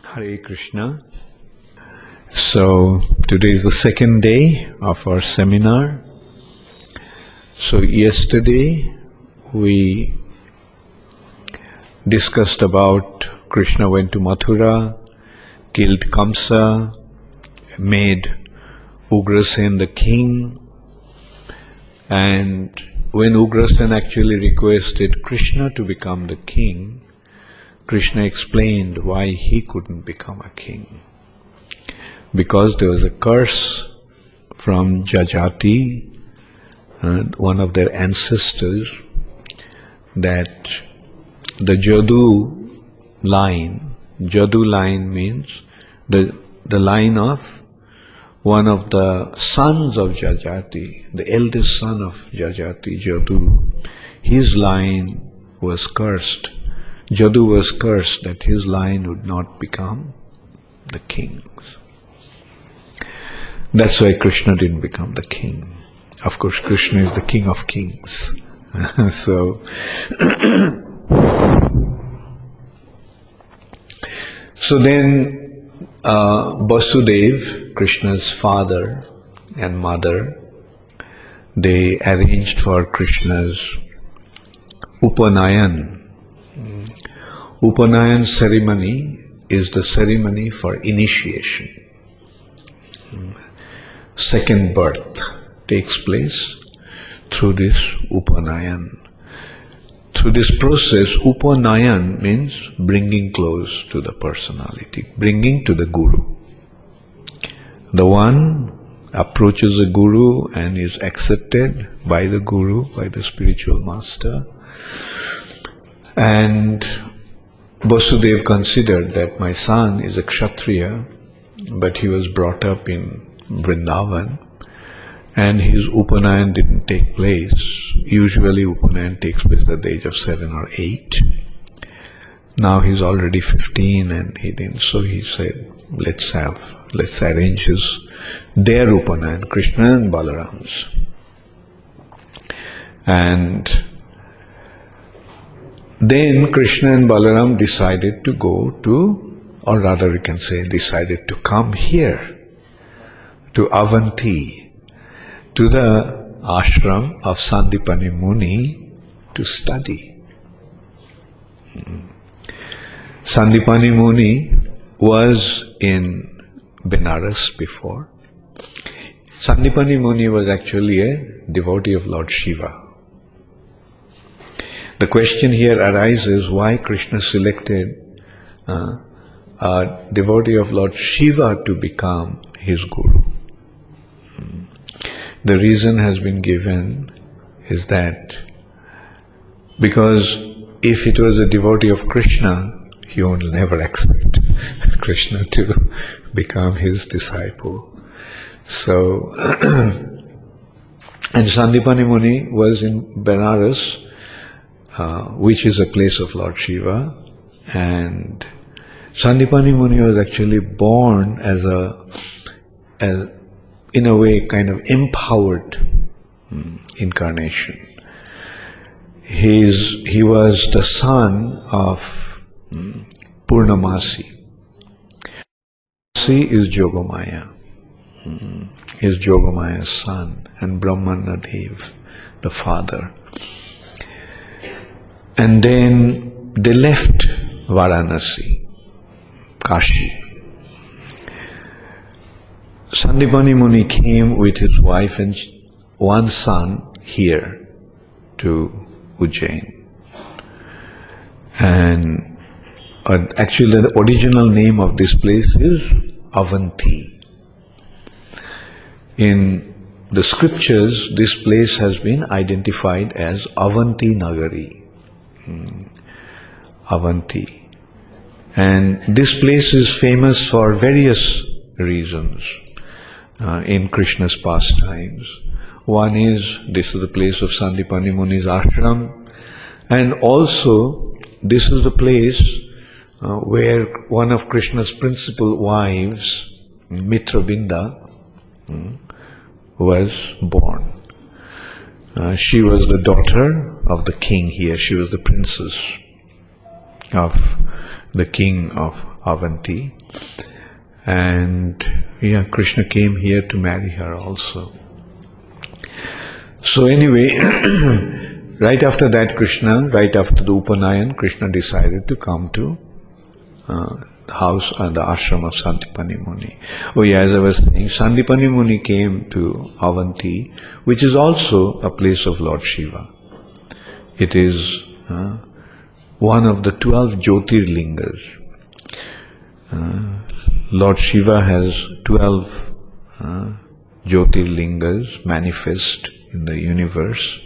Hare Krishna. So today is the second day of our seminar. So yesterday we discussed about Krishna went to Mathura, killed Kamsa, made Ugrasen the king, and when Ugrasen actually requested Krishna to become the king, Krishna explained why he couldn't become a king. Because there was a curse from Jajati, uh, one of their ancestors, that the Jadu line, Jadu line means the, the line of one of the sons of Jajati, the eldest son of Jajati, Jadu, his line was cursed. Jadu was cursed that his line would not become the king's. That's why Krishna didn't become the king. Of course, Krishna is the king of kings. so, so then uh, Vasudev, Krishna's father and mother, they arranged for Krishna's Upanayan. Upanayan ceremony is the ceremony for initiation. Second birth takes place through this Upanayan. Through this process, Upanayan means bringing close to the personality, bringing to the Guru. The one approaches the Guru and is accepted by the Guru, by the spiritual master. And Vasudev considered that my son is a Kshatriya, but he was brought up in Vrindavan and his Upanayan didn't take place. Usually Upanayan takes place at the age of seven or eight. Now he's already 15 and he didn't, so he said, let's have, let's arrange his, their Upanayan, Krishna and Balaram's. And then Krishna and Balaram decided to go to, or rather we can say decided to come here, to Avanti, to the ashram of Sandipani Muni to study. Sandipani Muni was in Benares before. Sandipani Muni was actually a devotee of Lord Shiva. The question here arises why Krishna selected uh, a devotee of Lord Shiva to become his guru. The reason has been given is that because if it was a devotee of Krishna, he would never accept Krishna to become his disciple. So, and Sandipani Muni was in Benares, uh, which is a place of Lord Shiva, and Sandipani Muni was actually born as a, in a way, kind of empowered um, incarnation. He's, he was the son of um, Purnamasi. Purnamasi is Jogamaya. Um, he is Jogamaya's son, and Brahmana Dev, the father. And then they left Varanasi, Kashi, Sandipani Muni came with his wife and one son here to Ujjain. And uh, actually, the original name of this place is Avanti. In the scriptures, this place has been identified as Avanti Nagari. Hmm. Avanti. And this place is famous for various reasons uh, in Krishna's pastimes. One is this is the place of Sandipani Muni's ashram, and also this is the place uh, where one of Krishna's principal wives, Mitrabinda, um, was born. Uh, she was the daughter of the king here. She was the princess of the king of Avanti. And yeah, Krishna came here to marry her also. So anyway, right after that, Krishna, right after the Upanayan, Krishna decided to come to uh, house and the ashram of Sandipani Muni. Oh yeah, as I was saying, Sandipani Muni came to Avanti, which is also a place of Lord Shiva. It is uh, one of the twelve Jyotirlingas. Uh, Lord Shiva has twelve uh, Jyotirlingas manifest in the universe,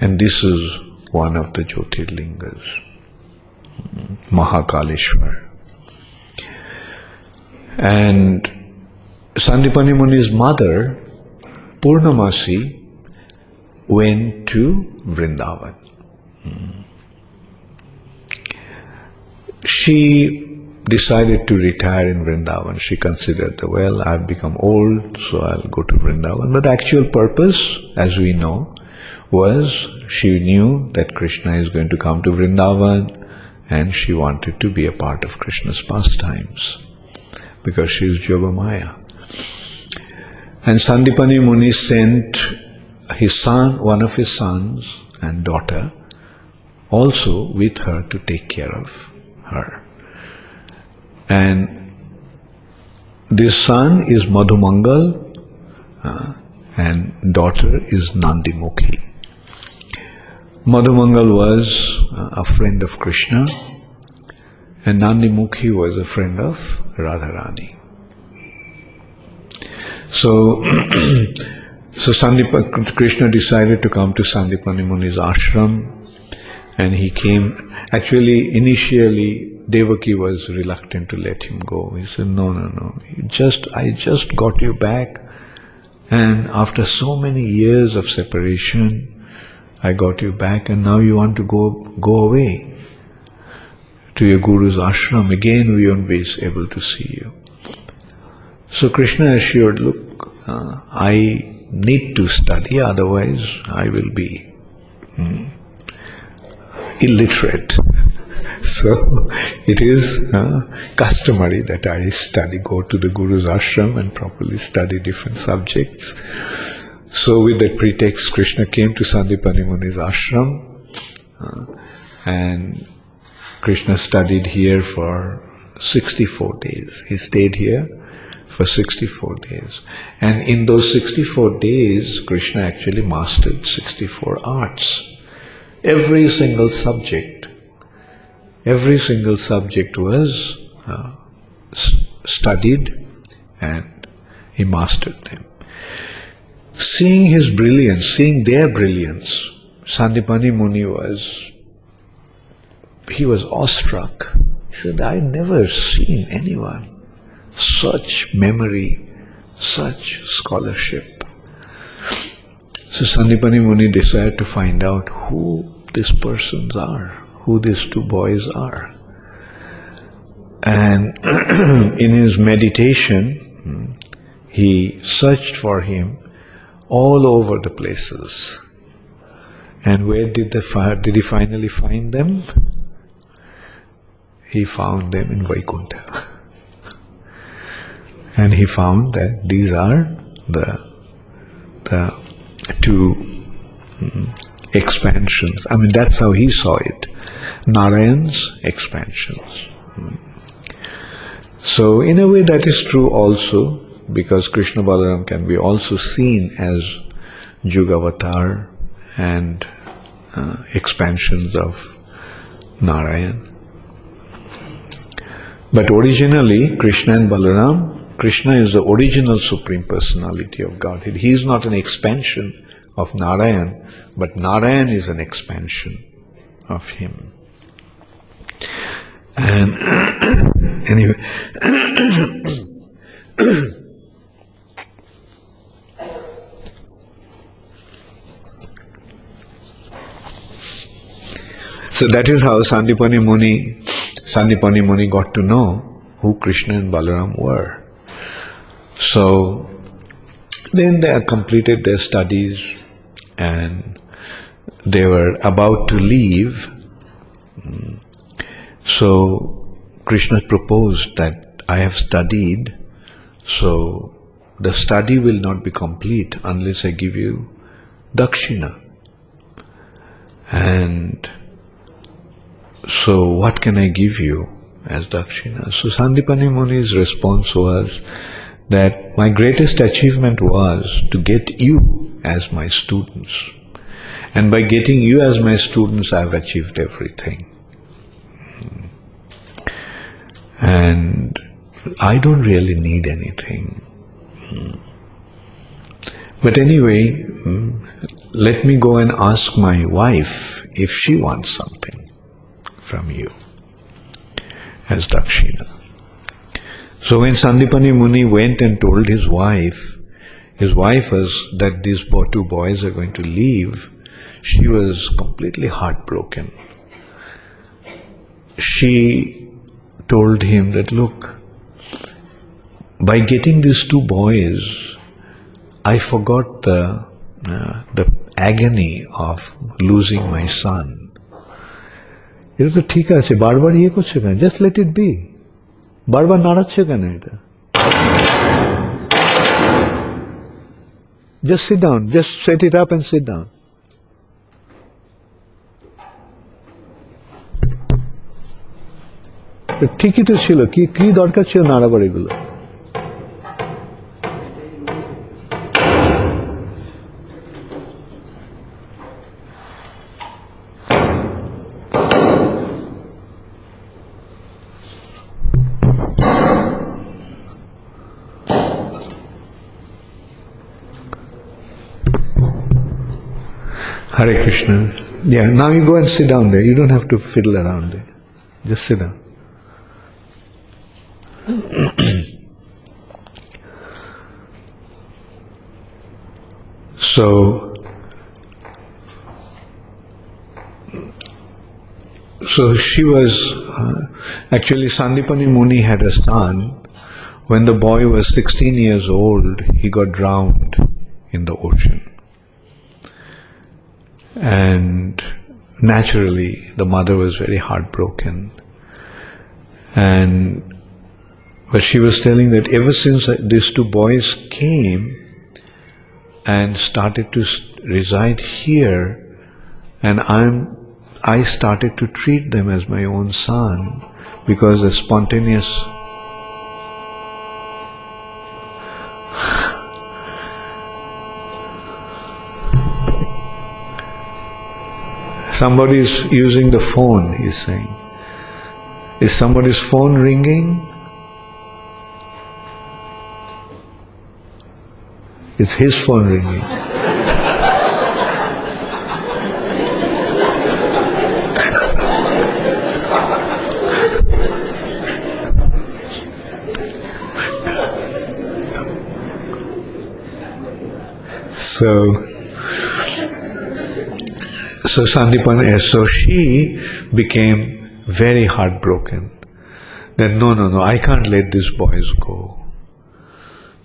and this is one of the Jyotirlingas, Mahakaleshwar. And Sandipani Muni's mother, Purnamasi, went to Vrindavan. She decided to retire in Vrindavan. She considered, well, I've become old, so I'll go to Vrindavan. But the actual purpose, as we know, was she knew that Krishna is going to come to Vrindavan and she wanted to be a part of Krishna's pastimes because she is Yogamaya. And Sandipani Muni sent his son, one of his sons and daughter, also with her to take care of her. And this son is Madhumangal uh, and daughter is Nandimukhi. Madhumangal was uh, a friend of Krishna and Nandimukhi was a friend of Radharani. So, so Sandip, Krishna decided to come to Sandipani Muni's ashram and he came. Actually, initially, Devaki was reluctant to let him go. He said, No, no, no. just I just got you back and after so many years of separation, I got you back and now you want to go go away to your guru's ashram. Again we won't be able to see you. So Krishna assured, look, uh, I need to study, otherwise I will be hmm, illiterate. So it is uh, customary that I study, go to the Guru's ashram and properly study different subjects. So with that pretext, Krishna came to Sandipani Muni's ashram uh, and Krishna studied here for 64 days. He stayed here for 64 days. And in those 64 days, Krishna actually mastered 64 arts. Every single subject every single subject was uh, studied and he mastered them. Seeing his brilliance, seeing their brilliance, Sandipani Muni was, he was awestruck. He said, I never seen anyone such memory, such scholarship. So Sandipani Muni decided to find out who these persons are who these two boys are. And in his meditation, he searched for him all over the places. And where did, the, did he finally find them? He found them in Vaikuntha. and he found that these are the, the two mm, expansions. I mean, that's how he saw it. Narayan's expansions. So, in a way, that is true also because Krishna Balaram can be also seen as Jugavatar and uh, expansions of Narayan. But originally, Krishna and Balaram, Krishna is the original Supreme Personality of Godhead. He is not an expansion of Narayan, but Narayan is an expansion of him. And anyway, so that is how Sandipani Muni, Sandipani Muni got to know who Krishna and Balaram were. So then they completed their studies and they were about to leave. So Krishna proposed that I have studied, so the study will not be complete unless I give you dakshina. And so, what can I give you as dakshina? So, Sandipani Muni's response was that my greatest achievement was to get you as my students. And by getting you as my students, I've achieved everything. And I don't really need anything. But anyway, mm, let me go and ask my wife if she wants something from you as dakshina. So when Sandipani Muni went and told his wife, his wife was that these two boys are going to leave, she was completely heartbroken. She told him that, look, by getting these two boys, I forgot the, uh, the agony of losing my son. এটা তো ঠিক আছে, বারবার ইয়ে করছে কেন? Just let it be বারবার নাড়াচ্ছে কেন এটা? Just sit down just set it up and sit down ঠিকই তো ছিল, কি কি দরকার ছিল নাড়াবার এগুলো? Hare Krishna. Yeah, now you go and sit down there. You don't have to fiddle around there. Just sit down. so, so she was uh, actually Sandipani Muni had a son. When the boy was 16 years old, he got drowned in the ocean. And naturally, the mother was very heartbroken. And but she was telling that ever since these two boys came and started to reside here, and I'm I started to treat them as my own son because the spontaneous Somebody is using the phone, he's saying. Is somebody's phone ringing? It's his phone ringing. so so Sandipani, so she became very heartbroken. That no, no, no, I can't let these boys go.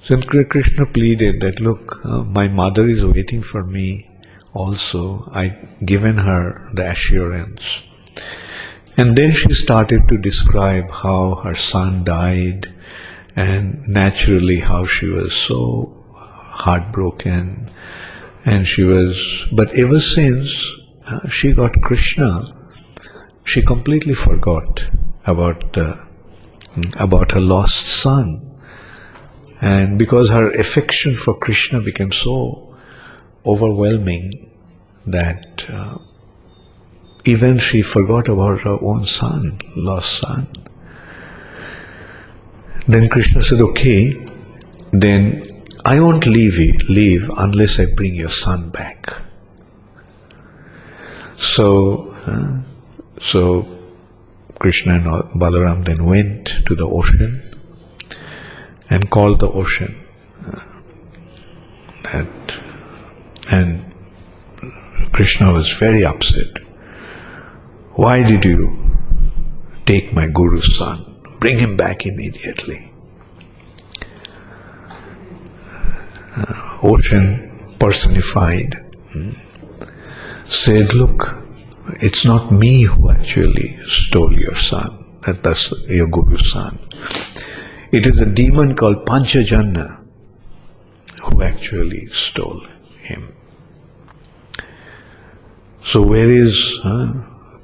So Krishna pleaded that, look, uh, my mother is waiting for me also. I given her the assurance. And then she started to describe how her son died and naturally how she was so heartbroken and she was, but ever since Uh, she got Krishna, she completely forgot about the, about her lost son. And because her affection for Krishna became so overwhelming that uh, even she forgot about her own son, lost son. Then Krishna said, okay, then I won't leave you, leave unless I bring your son back. So, uh, so Krishna and Balaram then went to the ocean and called the ocean. That, and Krishna was very upset. Why did you take my Guru's son? Bring him back immediately. Uh, ocean personified. Hmm, said, Look, it's not me who actually stole your son. that that's your Guru's son. It is a demon called Panchajanna who actually stole him. So where is uh,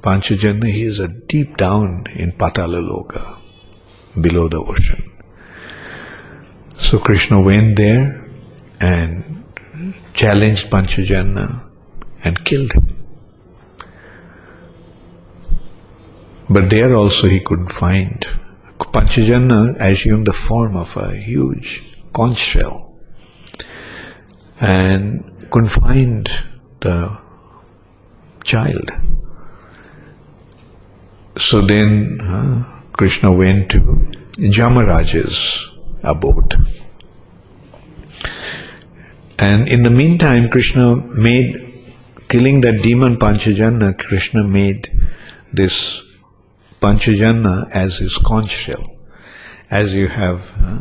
Panchajanna? He is deep down in Patala Loka, below the ocean. So Krishna went there and challenged Panchajanna and killed him. But there also he couldn't find Panchajanna assumed the form of a huge conch shell and couldn't find the child. So then uh, Krishna went to Jamaraja's abode. And in the meantime, Krishna made, killing that demon Panchajanna, Krishna made this Panchajanna as his conch shell. As you have, uh,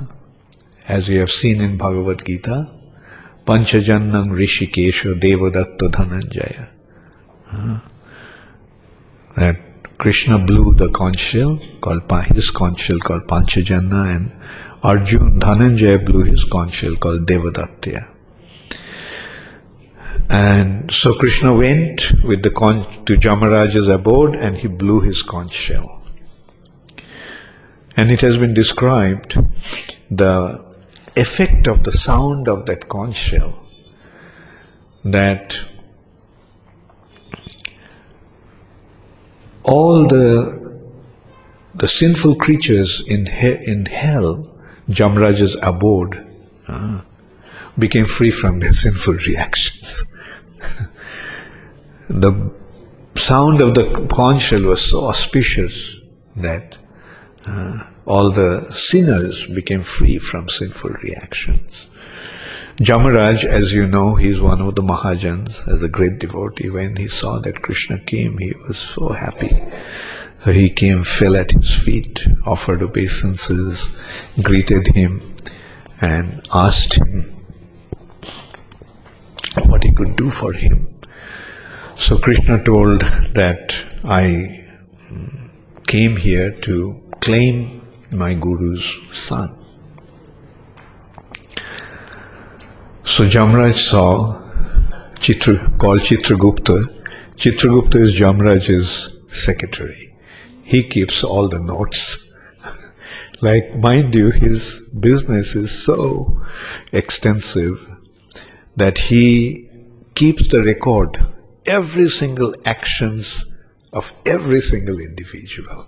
as you have seen in Bhagavad Gita, Panchajannam Rishikesha Devadatta Dhananjaya. Uh, that Krishna blew the conch shell called his conch shell called Panchajanna and Arjun Dhananjaya blew his conch shell called Devadatta. And so Krishna went with the conch to Jamaraja's abode and he blew his conch shell. And it has been described the effect of the sound of that conch shell that all the the sinful creatures in he, in hell, Jamraja's abode, uh, became free from their sinful reactions. the sound of the conch shell was so auspicious that uh, all the sinners became free from sinful reactions. Jamaraj, as you know, he is one of the Mahajans, as a great devotee. When he saw that Krishna came, he was so happy. So he came, fell at his feet, offered obeisances, greeted him, and asked him what he could do for him. So Krishna told that I mm, came here to claim my Guru's son. So Jamraj saw Chitra, called Chitragupta. Chitragupta is Jamraj's secretary. He keeps all the notes. like, mind you, his business is so extensive that he keeps the record, every single actions of every single individual.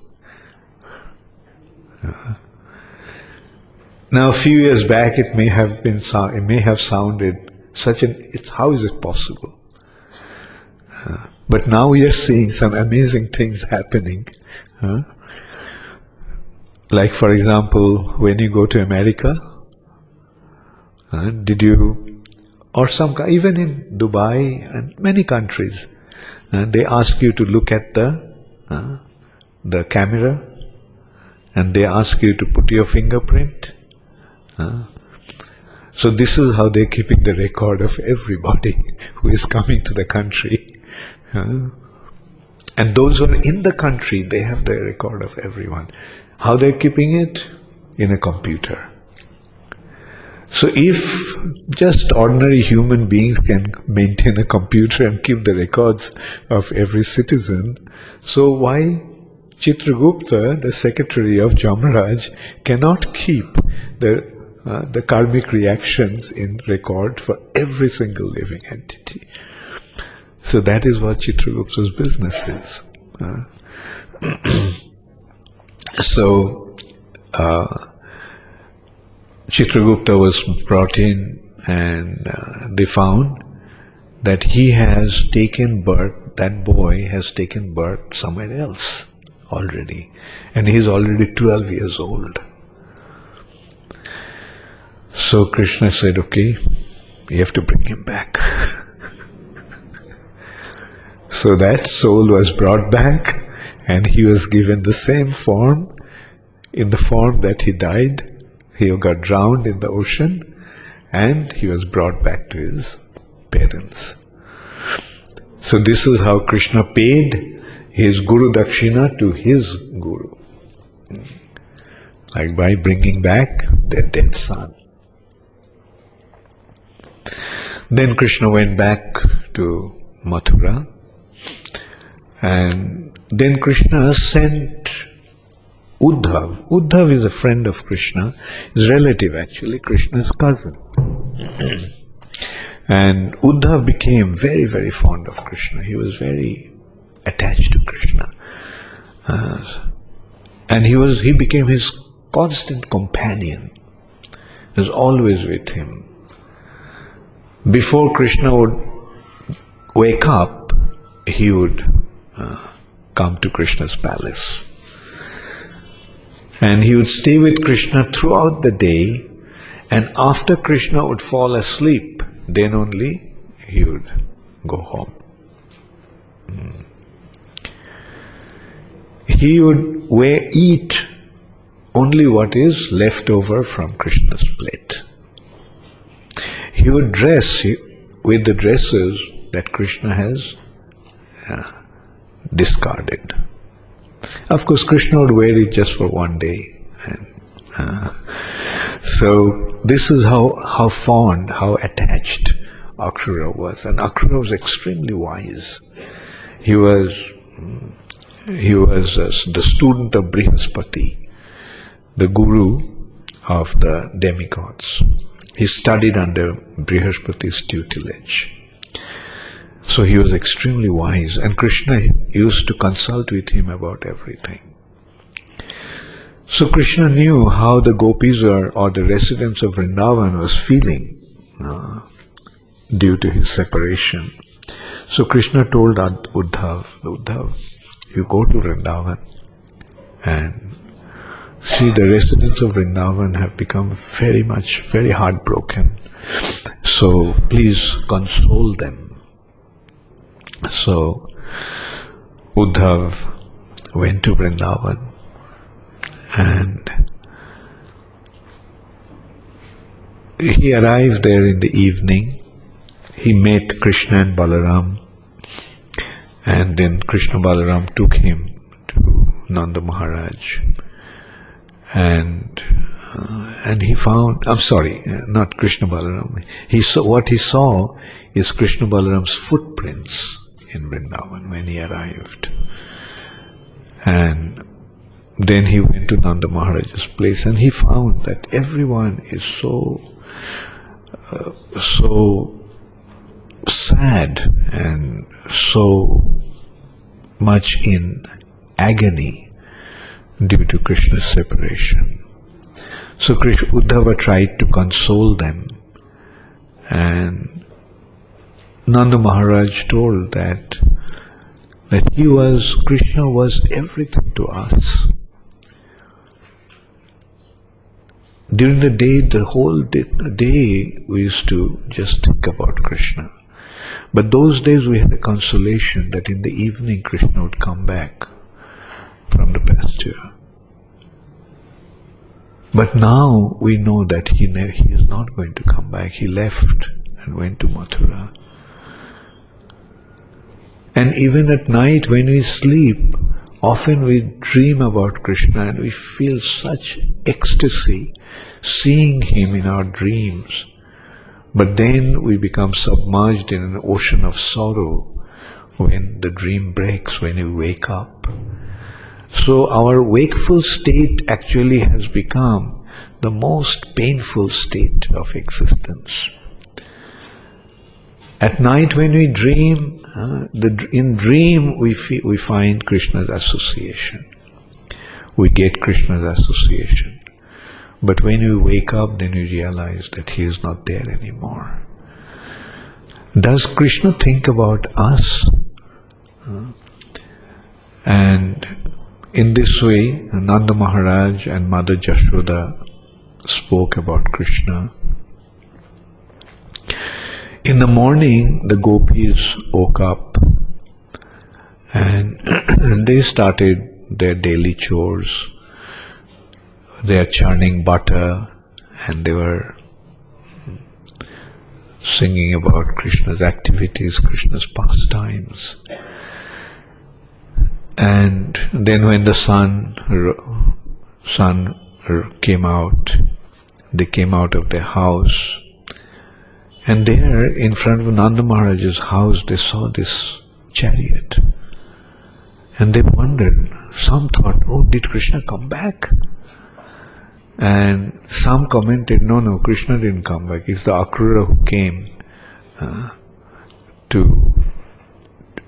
Uh, now, a few years back, it may have been it may have sounded such an it's how is it possible? Uh, but now we are seeing some amazing things happening. Like, for example, when you go to America, did you, or some, even in Dubai and many countries, uh, they ask you to look at the uh, the camera, and they ask you to put your fingerprint so this is how they're keeping the record of everybody who is coming to the country. And those who are in the country, they have the record of everyone. How they're keeping it? In a computer. So if just ordinary human beings can maintain a computer and keep the records of every citizen, so why Chitragupta, the secretary of Jamaraj, cannot keep the uh, the karmic reactions in record for every single living entity. So that is what Chitragupta's business is. Uh, so uh, Chitragupta was brought in and uh, they found that he has taken birth, that boy has taken birth somewhere else already. And he is already 12 years old. So Krishna said, okay, you have to bring him back. so that soul was brought back and he was given the same form in the form that he died. He got drowned in the ocean and he was brought back to his parents. So this is how Krishna paid his Guru Dakshina to his Guru. Like by bringing back their dead son. Then Krishna went back to Mathura and then Krishna sent Uddhav. Uddhav is a friend of Krishna, his relative actually, Krishna's cousin. and Uddhav became very, very fond of Krishna. He was very attached to Krishna. Uh, and he was he became his constant companion. He was always with him. Before Krishna would wake up, he would uh, come to Krishna's palace. And he would stay with Krishna throughout the day, and after Krishna would fall asleep, then only he would go home. Mm. He would wear, eat only what is left over from Krishna's plate. He would dress with the dresses that Krishna has uh, discarded. Of course, Krishna would wear it just for one day. And, uh, so this is how, how fond, how attached Akrura was. And Akrura was extremely wise. He was he was uh, the student of Brihaspati, the guru of the demigods. He studied under Brihaspati's tutelage. So he was extremely wise, and Krishna used to consult with him about everything. So Krishna knew how the gopis were, or the residents of Vrindavan was feeling uh, due to his separation. So Krishna told Uddhav, Uddhav, you go to Vrindavan and see the residents of Vrindavan have become very much, very heartbroken. So please console them so Uddhav went to Vrindavan and he arrived there in the evening. He met Krishna and Balaram, and then Krishna Balaram took him to Nanda Maharaj, and uh, and he found. I'm sorry, not Krishna Balaram. He saw what he saw is Krishna Balaram's footprints in Vrindavan when he arrived. And then he went to Nanda Maharaj's place and he found that everyone is so, uh, so sad and so much in agony due to Krishna's separation. So Krishna, Uddhava tried to console them and Nanda Maharaj told that that he was Krishna was everything to us. During the day, the whole day, we used to just think about Krishna. But those days we had a consolation that in the evening Krishna would come back from the pasture. But now we know that he, he is not going to come back. He left and went to Mathura. And even at night when we sleep, often we dream about Krishna and we feel such ecstasy seeing him in our dreams. But then we become submerged in an ocean of sorrow when the dream breaks, when we wake up. So our wakeful state actually has become the most painful state of existence. At night when we dream, uh, the, in dream we, we find Krishna's association. We get Krishna's association. But when we wake up, then we realize that he is not there anymore. Does Krishna think about us? Uh, and in this way, Nanda Maharaj and Mother Jashoda spoke about Krishna in the morning, the gopis woke up and they started their daily chores. They are churning butter and they were singing about Krishna's activities, Krishna's pastimes. And then when the sun son came out. They came out of their house. And there, in front of Nanda Maharaj's house, they saw this chariot. And they wondered, some thought, oh, did Krishna come back? And some commented, no, no, Krishna didn't come back. It's the Akrura who came uh, to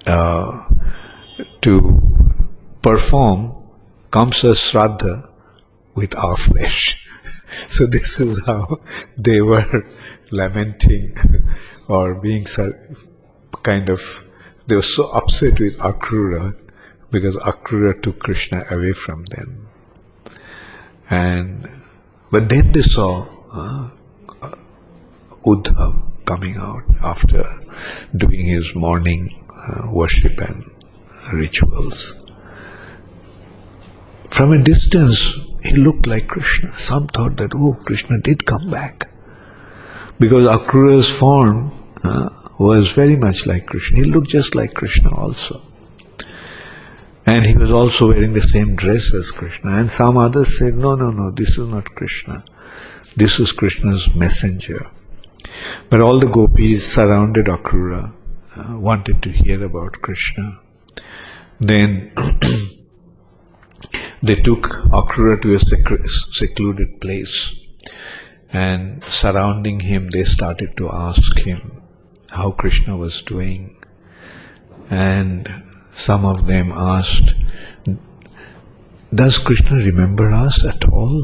uh, to perform Kamsa Shraddha with our flesh. so this is how they were lamenting or being kind of, they were so upset with Akrura because Akrura took Krishna away from them. And but then they saw uh, Uddhav coming out after doing his morning uh, worship and rituals. From a distance, he looked like Krishna. Some thought that, oh, Krishna did come back. Because Akrura's form uh, was very much like Krishna. He looked just like Krishna also. And he was also wearing the same dress as Krishna. And some others said, no, no, no, this is not Krishna. This is Krishna's messenger. But all the gopis surrounded Akrura, uh, wanted to hear about Krishna. Then they took Akrura to a secluded place and surrounding him they started to ask him how Krishna was doing. And some of them asked, Does Krishna remember us at all?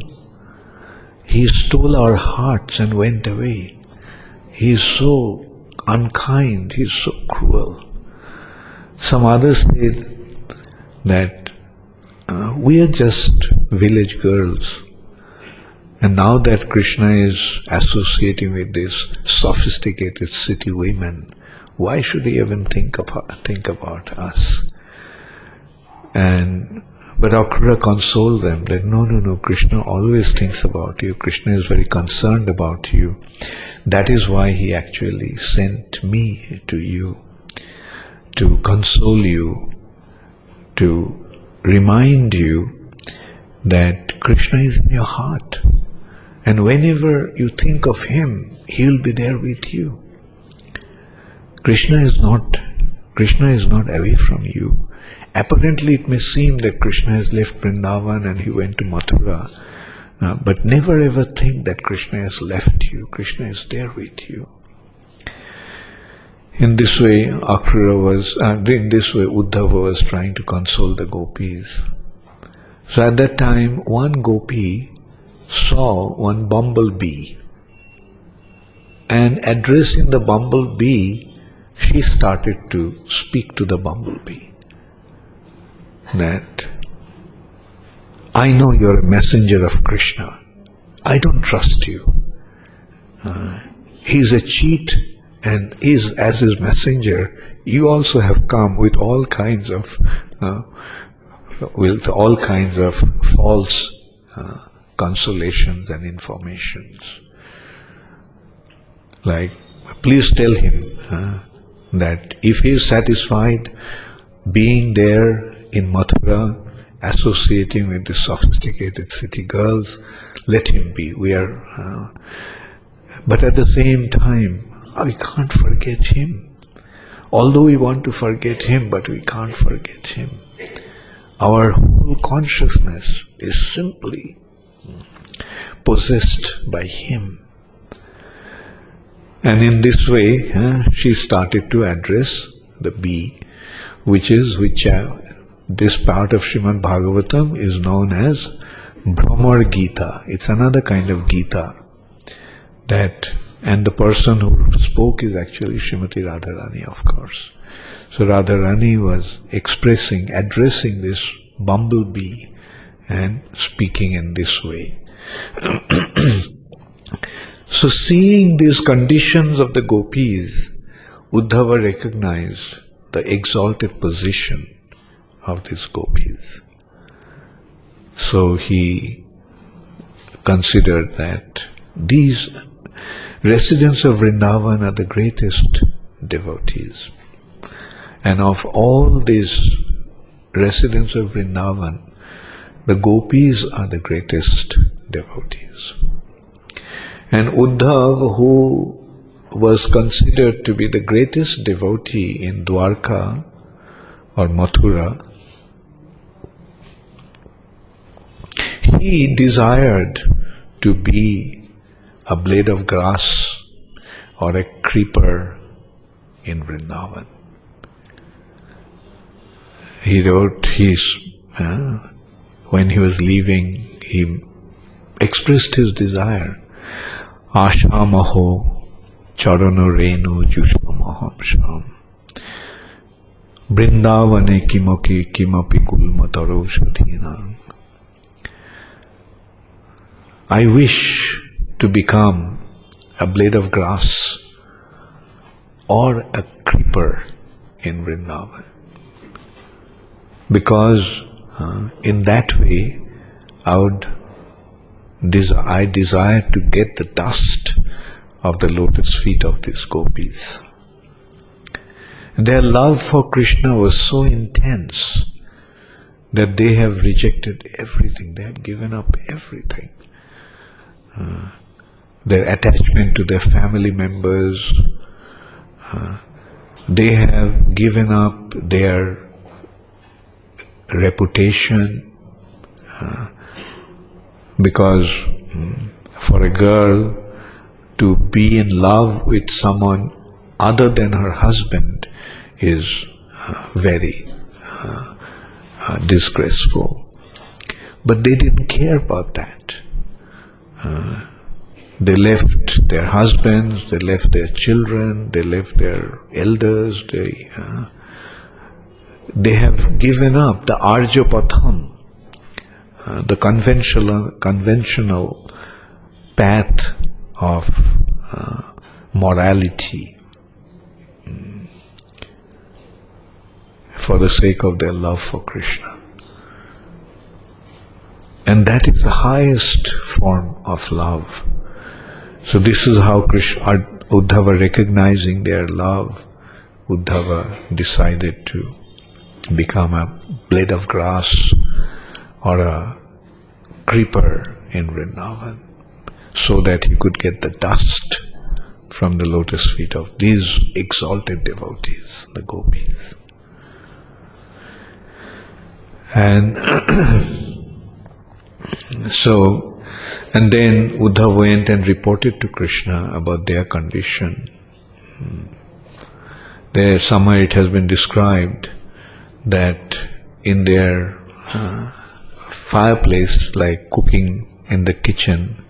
He stole our hearts and went away. He is so unkind, he is so cruel. Some others said that uh, we are just village girls. And now that Krishna is associating with these sophisticated city women, why should he even think about, think about us? And but Akrura consoled them that no, no, no, Krishna always thinks about you. Krishna is very concerned about you. That is why he actually sent me to you to console you, to remind you that Krishna is in your heart. And whenever you think of him, he'll be there with you. Krishna is not Krishna is not away from you. Apparently, it may seem that Krishna has left Vrindavan and he went to Mathura, uh, but never ever think that Krishna has left you. Krishna is there with you. In this way, Akrura was, uh, in this way, Uddhava was trying to console the gopis. So at that time, one gopi saw one bumblebee, and addressing the bumblebee, she started to speak to the bumblebee that I know you're a messenger of Krishna. I don't trust you. Uh, he's a cheat and is as his messenger. You also have come with all kinds of uh, with all kinds of false uh, consolations and informations. Like, please tell him uh, that if he is satisfied being there in Mathura, associating with the sophisticated city girls, let him be. We are, uh, but at the same time, we can't forget him. Although we want to forget him, but we can't forget him. Our whole consciousness is simply possessed by him. And in this way, uh, she started to address the bee, which is which uh, this part of Srimad Bhagavatam is known as Bhramar Gita. It's another kind of Gita that, and the person who spoke is actually Srimati Radharani, of course. So Radharani was expressing, addressing this bumblebee and speaking in this way. so seeing these conditions of the gopis, Uddhava recognized the exalted position of these gopis. So he considered that these residents of Vrindavan are the greatest devotees. And of all these residents of Vrindavan, the gopis are the greatest devotees. And Uddhav, who was considered to be the greatest devotee in Dwarka or Mathura, he desired to be a blade of grass or a creeper in Vrindavan. He wrote his, uh, when he was leaving, he expressed his desire. Ashamaho charano renu yusham sham. Brindavane kimoki kimapi gulmataro shadhinam. I wish to become a blade of grass or a creeper in Vrindavan. Because uh, in that way I would I desire to get the dust of the lotus feet of these gopis. Their love for Krishna was so intense that they have rejected everything, they have given up everything. Uh, their attachment to their family members, uh, they have given up their reputation uh, because for a girl to be in love with someone other than her husband is uh, very uh, uh, disgraceful. But they didn't care about that. Uh, they left their husbands, they left their children, they left their elders, they, uh, they have given up the Arjapatham, uh, the conventional, conventional path of uh, morality for the sake of their love for Krishna. And that is the highest form of love. So this is how Krishna, Uddhava recognizing their love, Uddhava decided to become a blade of grass or a creeper in Vrindavan so that he could get the dust from the lotus feet of these exalted devotees, the gopis. And so, and then Uddhav went and reported to Krishna about their condition. There, somewhere it has been described that in their uh, fireplace, like cooking in the kitchen,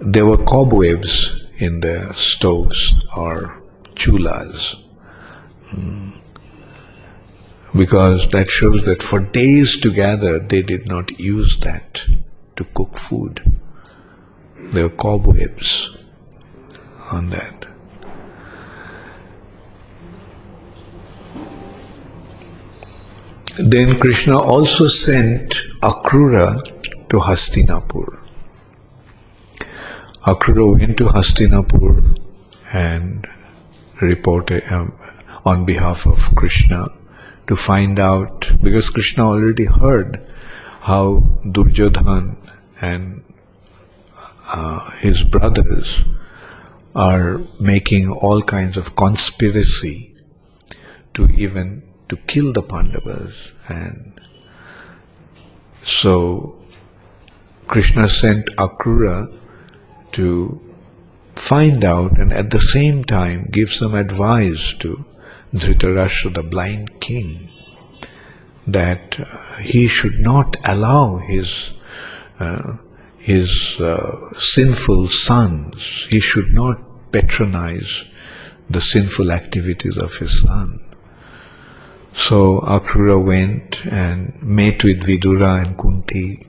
there were cobwebs in the stoves or chulas. Mm. Because that shows that for days together they did not use that to cook food. There were cobwebs on that. Then Krishna also sent Akrura to Hastinapur. Akrura went to Hastinapur and reported um, on behalf of Krishna to find out because Krishna already heard how Duryodhan and uh, his brothers are making all kinds of conspiracy to even to kill the Pandavas and so Krishna sent Akrura to find out and at the same time give some advice to Dhritarashtra, the blind king, that uh, he should not allow his uh, his uh, sinful sons, he should not patronize the sinful activities of his son. So Akrura went and met with Vidura and Kunti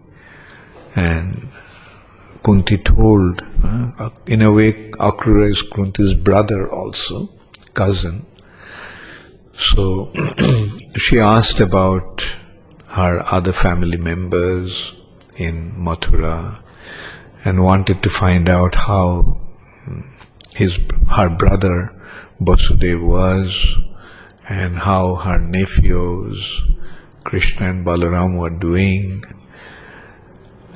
and Kunti told, uh, in a way, Akrura is Kunti's brother also, cousin. So she asked about her other family members in Mathura and wanted to find out how his her brother Basudev was and how her nephews Krishna and Balaram were doing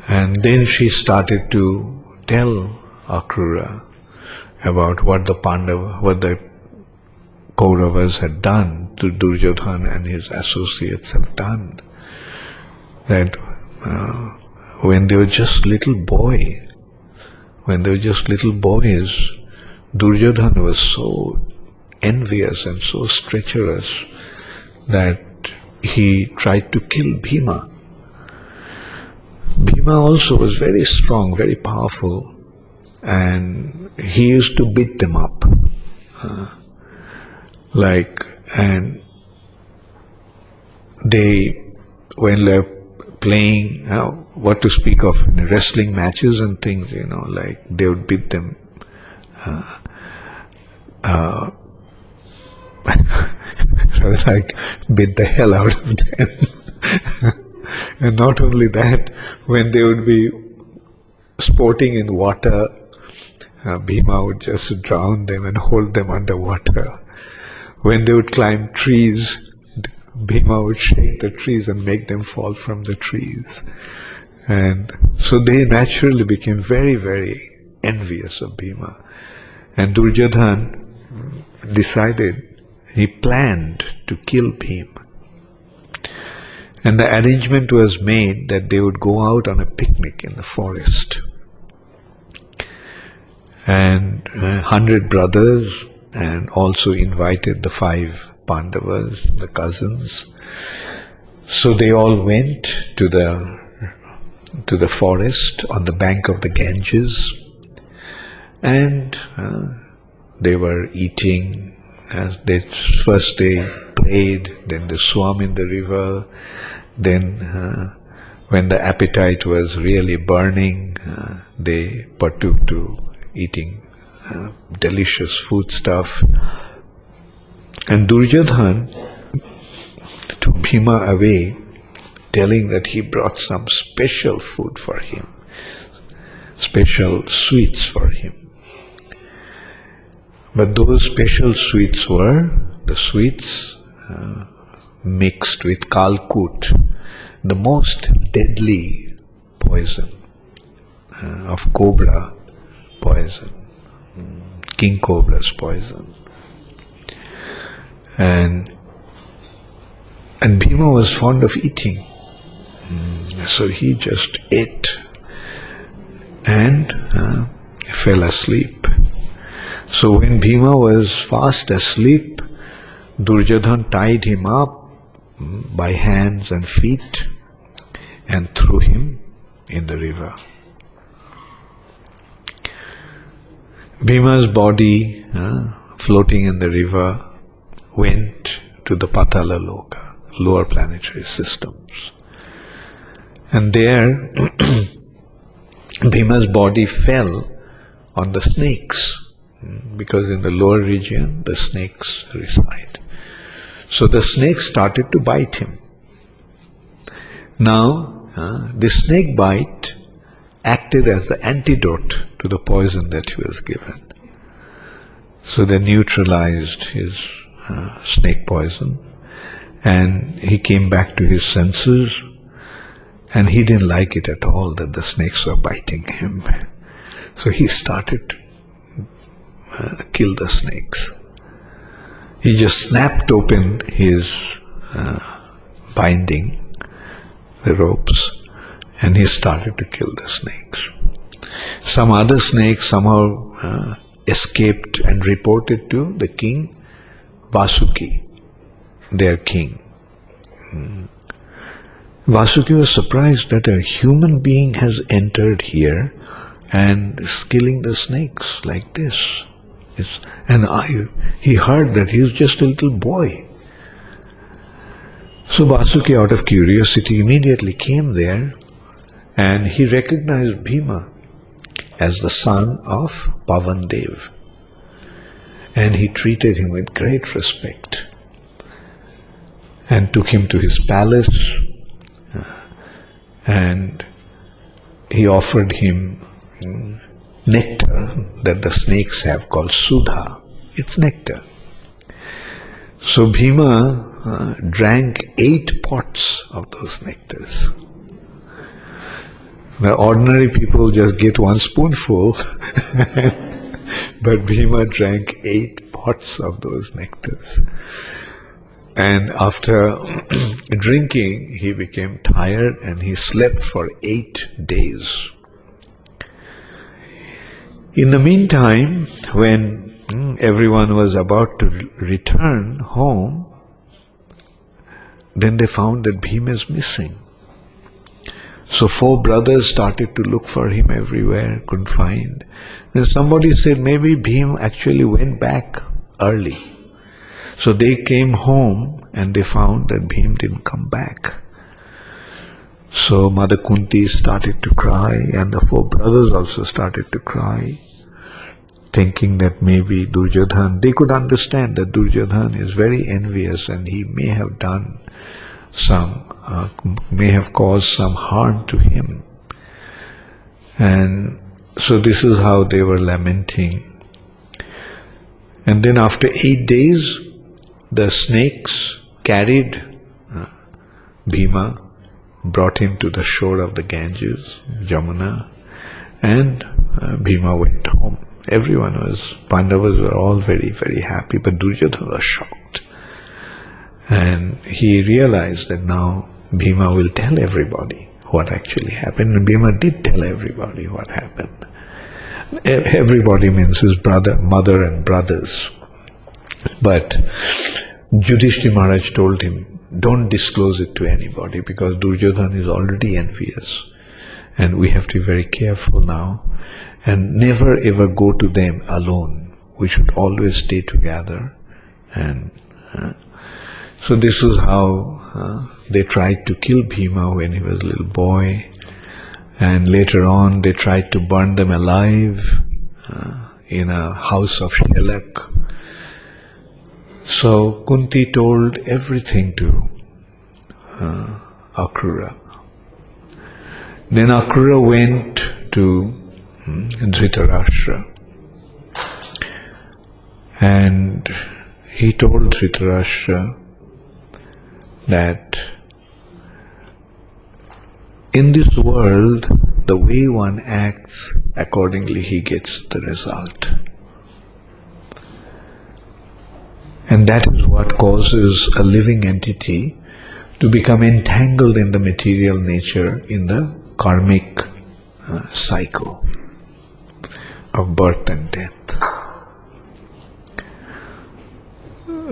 And then she started to tell Akrura about what the Pandava, what the Kauravas had done to Duryodhana and his associates have done. That uh, when they were just little boy, when they were just little boys, Duryodhana was so envious and so treacherous that he tried to kill Bhima. Bhima also was very strong, very powerful, and he used to beat them up. Uh, like, and they, when they're playing, uh, what to speak of, wrestling matches and things, you know, like they would beat them. Uh, uh, so like beat the hell out of them. and not only that, when they would be sporting in water, uh, Bhima would just drown them and hold them underwater. When they would climb trees, Bhima would shake the trees and make them fall from the trees. And so they naturally became very, very envious of Bhima. And Duryodhan decided, he planned to kill Bhima. And the arrangement was made that they would go out on a picnic in the forest. And a hundred brothers, and also invited the five Pandavas, the cousins. So they all went to the to the forest on the bank of the Ganges, and uh, they were eating. Uh, they first they played, then they swam in the river, then uh, when the appetite was really burning, uh, they partook to eating uh, delicious food stuff. And Duryodhan took Bhima away, telling that he brought some special food for him, special sweets for him. But those special sweets were the sweets uh, mixed with kalkut, the most deadly poison uh, of cobra poison, king cobra's poison. And and Bhima was fond of eating, so he just ate and uh, fell asleep. So when Bhima was fast asleep, Duryodhan tied him up by hands and feet and threw him in the river. Bhima's body, uh, floating in the river, went to the Patala Loka, lower planetary systems. And there, Bhima's body fell on the snakes, because in the lower region the snakes reside. So the snake started to bite him. Now, uh, the snake bite acted as the antidote to the poison that he was given. So they neutralized his uh, snake poison and he came back to his senses and he didn't like it at all that the snakes were biting him. So he started uh, kill the snakes. He just snapped open his uh, binding, the ropes, and he started to kill the snakes. Some other snakes somehow uh, escaped and reported to the king Vasuki, their king. Hmm. Vasuki was surprised that a human being has entered here and is killing the snakes like this. It's, and I, he heard that he was just a little boy. So Vasuki, out of curiosity, immediately came there and he recognized Bhima as the son of Pavandev. And he treated him with great respect and took him to his palace uh, and he offered him nectar that the snakes have called Sudha. It's nectar. So Bhima uh, drank eight pots of those nectars. Now, ordinary people just get one spoonful, but Bhima drank eight pots of those nectars. And after drinking, he became tired and he slept for eight days. In the meantime, when hmm, everyone was about to return home, then they found that Bhima is missing. So four brothers started to look for him everywhere, couldn't find. Then somebody said maybe Bhim actually went back early. So they came home and they found that Bhim didn't come back. So Mother Kunti started to cry and the four brothers also started to cry, thinking that maybe Duryodhan, they could understand that Duryodhan is very envious and he may have done some uh, may have caused some harm to him. And so this is how they were lamenting. And then after eight days, the snakes carried uh, Bhima, brought him to the shore of the Ganges, Jamuna, and uh, Bhima went home. Everyone was, Pandavas were all very, very happy, but Duryodhana was shocked. And he realized that now Bhima will tell everybody what actually happened. And Bhima did tell everybody what happened. Everybody means his brother, mother and brothers. But Yudhishthira Maharaj told him, don't disclose it to anybody because Duryodhan is already envious. And we have to be very careful now and never ever go to them alone. We should always stay together and uh, so this is how uh, they tried to kill Bhima when he was a little boy, and later on they tried to burn them alive uh, in a house of shellac. So Kunti told everything to uh, Akrura. Then Akrura went to hmm, Dhritarashtra and he told Dhritarashtra that in this world, the way one acts, accordingly he gets the result. And that is what causes a living entity to become entangled in the material nature in the karmic uh, cycle of birth and death.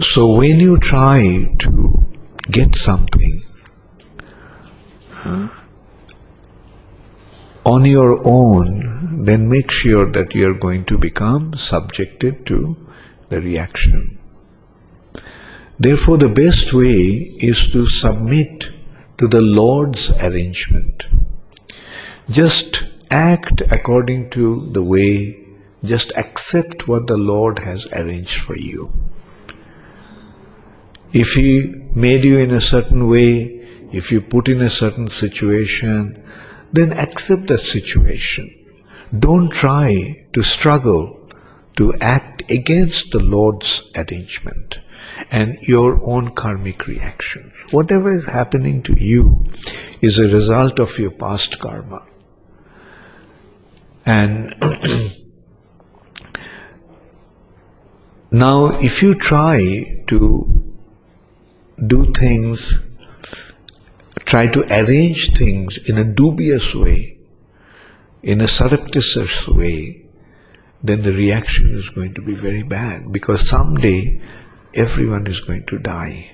So when you try to get something uh, on your own, then make sure that you are going to become subjected to the reaction. Therefore, the best way is to submit to the Lord's arrangement. Just act according to the way, just accept what the Lord has arranged for you. If He made you in a certain way, if you put in a certain situation, then accept that situation. Don't try to struggle to act against the Lord's arrangement and your own karmic reaction. Whatever is happening to you is a result of your past karma. And now, if you try to do things, try to arrange things in a dubious way, in a surreptitious way, then the reaction is going to be very bad because someday everyone is going to die.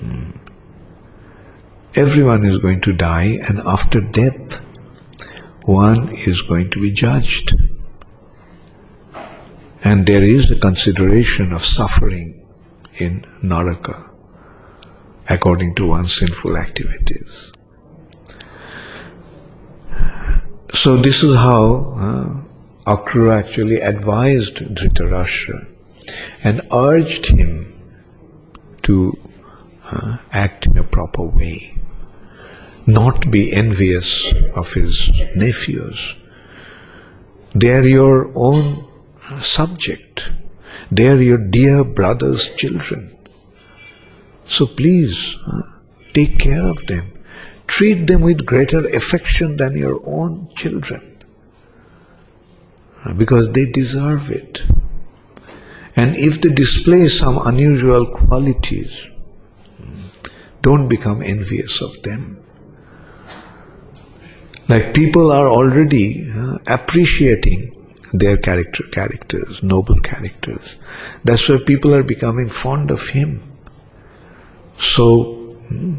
Hmm. Everyone is going to die, and after death, one is going to be judged. And there is a consideration of suffering in Naraka according to one's sinful activities. So this is how uh, actually advised Dhritarashtra and urged him to uh, act in a proper way, not be envious of his nephews. They are your own subject. They are your dear brother's children. So please uh, take care of them. treat them with greater affection than your own children because they deserve it. And if they display some unusual qualities, don't become envious of them. Like people are already uh, appreciating their character characters, noble characters. That's why people are becoming fond of him. So hmm,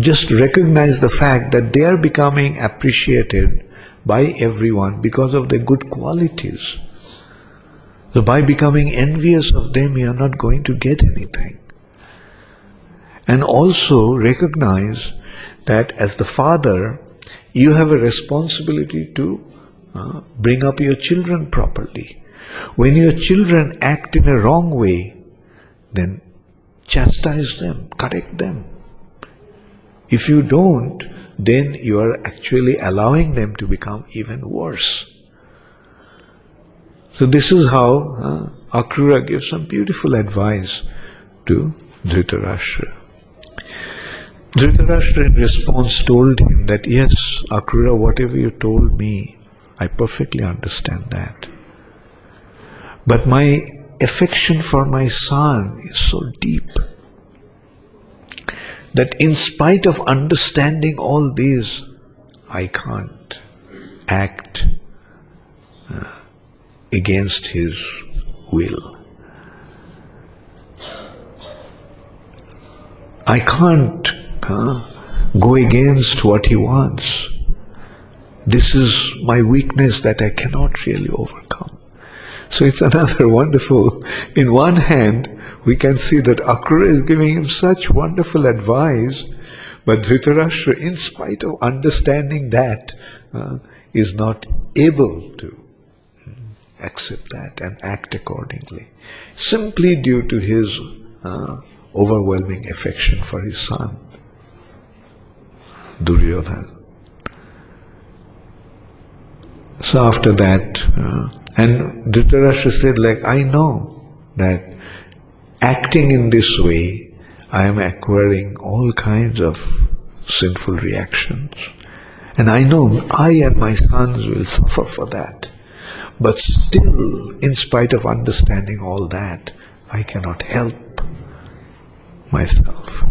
just recognize the fact that they are becoming appreciated by everyone because of their good qualities. So by becoming envious of them, you are not going to get anything. And also recognize that as the father, you have a responsibility to uh, bring up your children properly. When your children act in a wrong way, then chastise them, correct them. If you don't, then you are actually allowing them to become even worse. So this is how uh, Akrura gives some beautiful advice to Dhritarashtra. Dhritarashtra in response told him that yes, Akrura, whatever you told me, I perfectly understand that. But my affection for my son is so deep that in spite of understanding all these, I can't act against his will. I can't go against what he wants. This is my weakness that I cannot really overcome. So it's another wonderful, in one hand, we can see that Akrura is giving him such wonderful advice, but Dhritarashtra, in spite of understanding that, uh, is not able to accept that and act accordingly, simply due to his uh, overwhelming affection for his son, Duryodhana. So after that, uh, and Dhritarashtra said, like, I know that acting in this way, I am acquiring all kinds of sinful reactions. And I know I and my sons will suffer for that. But still, in spite of understanding all that, I cannot help myself.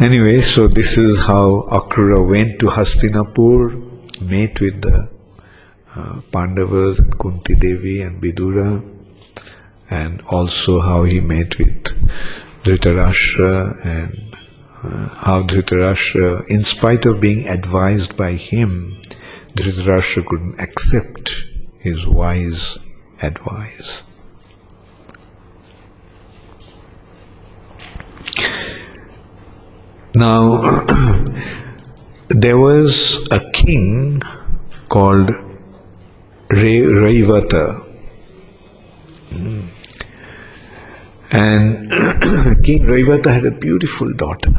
Anyway, so this is how Akrura went to Hastinapur, met with the uh, Pandavas and Kunti Devi and Vidura, and also how he met with Dhritarashtra and uh, how Dhritarashtra, in spite of being advised by him, Dhritarashtra couldn't accept his wise advice. Now, there was a king called Raivata. And King Raivata had a beautiful daughter.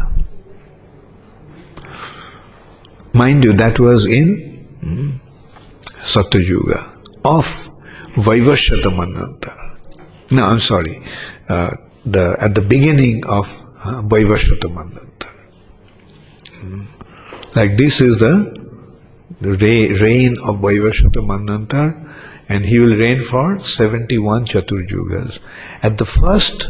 Mind you, that was in Satyuga of Vaivashata Manvantara. No, I'm sorry. Uh, the, at the beginning of uh. Hmm. Like this is the reign of Vaivashata Manvantar and he will reign for 71 Chaturjugas. At the first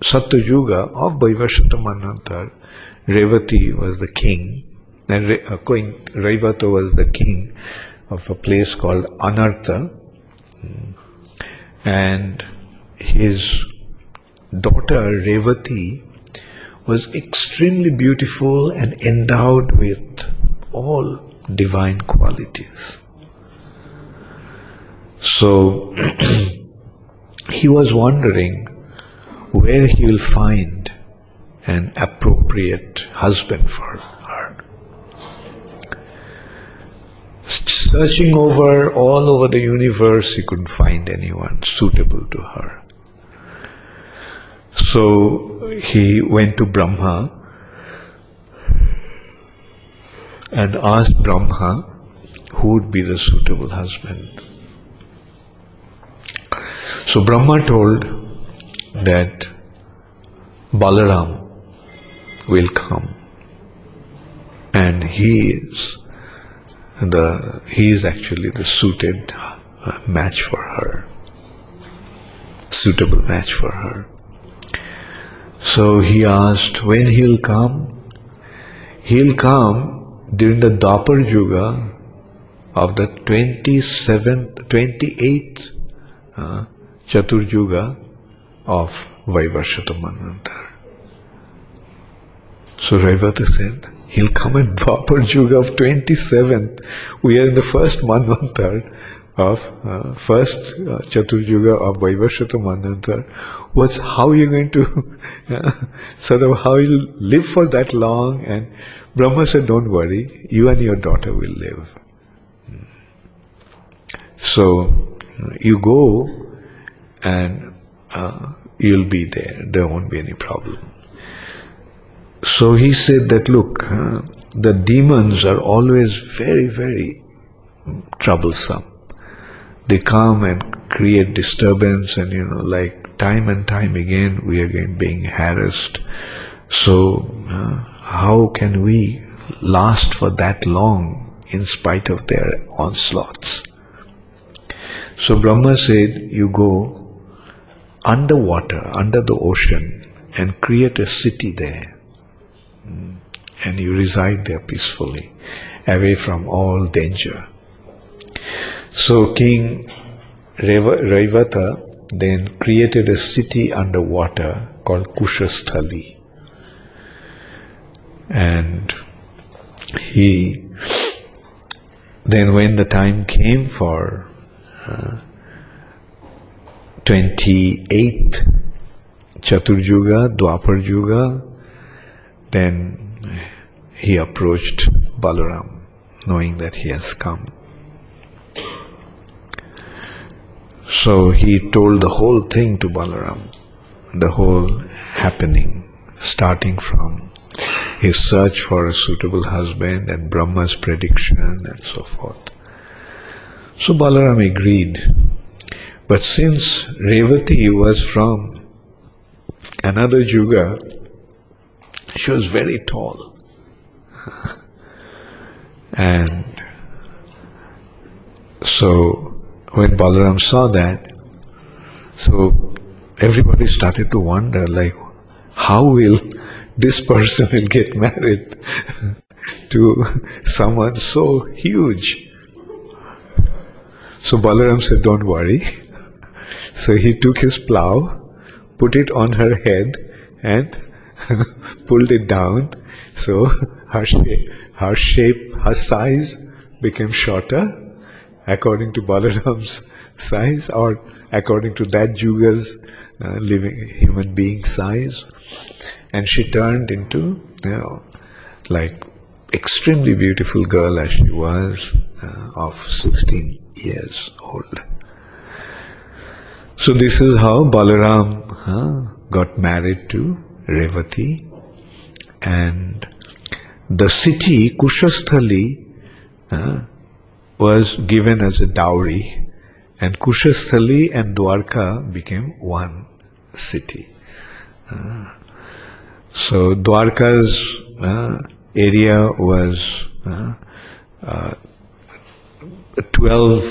Satyuga of Vaivashata Manvantar, Revati was the king Re- uh, Raivata was the king of a place called Anartha and his daughter Revati was extremely beautiful and endowed with all divine qualities. So he was wondering where he will find an appropriate husband for her. Searching over all over the universe, he couldn't find anyone suitable to her. So he went to Brahma and asked Brahma who would be the suitable husband. So Brahma told that Balaram will come and he is the he is actually the suited uh, match for her. Suitable match for her. So he asked when he'll come? He'll come during the Dwapar Yuga of the 27th 28th uh, Chatur Yuga of Vaivashata Manvantar. So Revata said, he'll come in Dwapar Yuga of 27th. We are in the first Manvantar of uh, first uh, Chatur Yuga of Vaivashata Manvantar. What's, how are you going to uh, sort of, how you'll live for that long? And Brahma said, don't worry, you and your daughter will live. So you go and uh, you'll be there. There won't be any problem. So he said that look, uh, the demons are always very, very troublesome. They come and create disturbance, and you know, like time and time again, we are being harassed. So, uh, how can we last for that long in spite of their onslaughts? So Brahma said, You go underwater, under the ocean, and create a city there. Mm. And you reside there peacefully, away from all danger. So King Revata then created a city underwater called Kushasthali. And he then when the time came for uh, 28th Chaturjuga, Dwapar Yuga, then he approached Balaram, knowing that he has come. So he told the whole thing to Balaram, the whole happening, starting from his search for a suitable husband and Brahma's prediction and so forth. So Balaram agreed but since Revati was from another Yuga, she was very tall. and so when Balaram saw that, so everybody started to wonder like how will this person will get married to someone so huge. So Balaram said, Don't worry. So he took his plow, put it on her head, and pulled it down. So her shape, her shape, her size became shorter according to Balaram's size or according to that Juga's uh, living human being size. And she turned into, you know, like extremely beautiful girl as she was uh, of 16 years old. So this is how Balaram huh, got married to Revati and the city Kushasthali uh, was given as a dowry and Kushasthali and Dwarka became one city. Uh, so Dwarka's uh, area was uh, uh, 12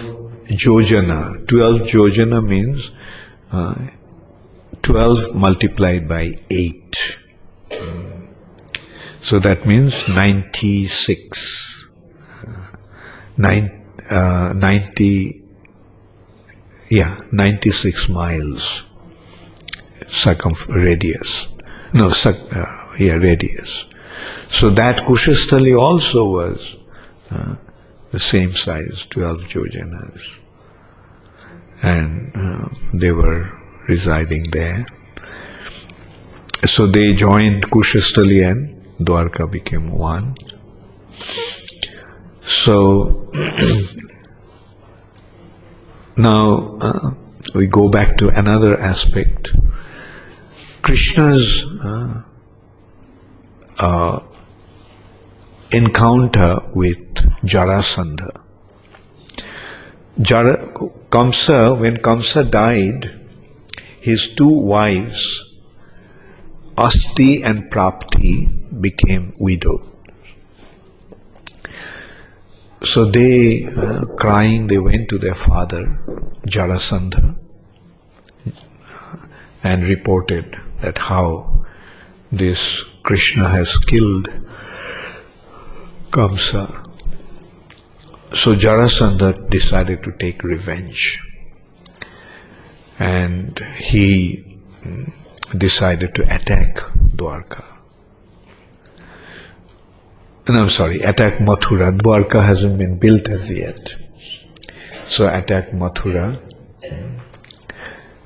Jojana. 12 Jojana means uh, 12 multiplied by 8. So that means 96. Uh, nine, uh, 90, yeah, 96 miles circumference radius. No, uh, yeah, radius. So that Kushasthali also was uh, the same size, 12 jojanas. And uh, they were residing there. So they joined Kushasthali and Dwarka became one. So now uh, we go back to another aspect. Krishna's uh, uh, encounter with Jarasandha. Jara, Kamsa, when Kamsa died, his two wives Asti and Prapti became widowed. So they, uh, crying, they went to their father, Jarasandha, and reported that how this Krishna has killed Kamsa. So Jarasandha decided to take revenge. And he decided to attack Dwarka. No, I'm sorry, attack Mathura. Dwarka hasn't been built as yet. So attack Mathura.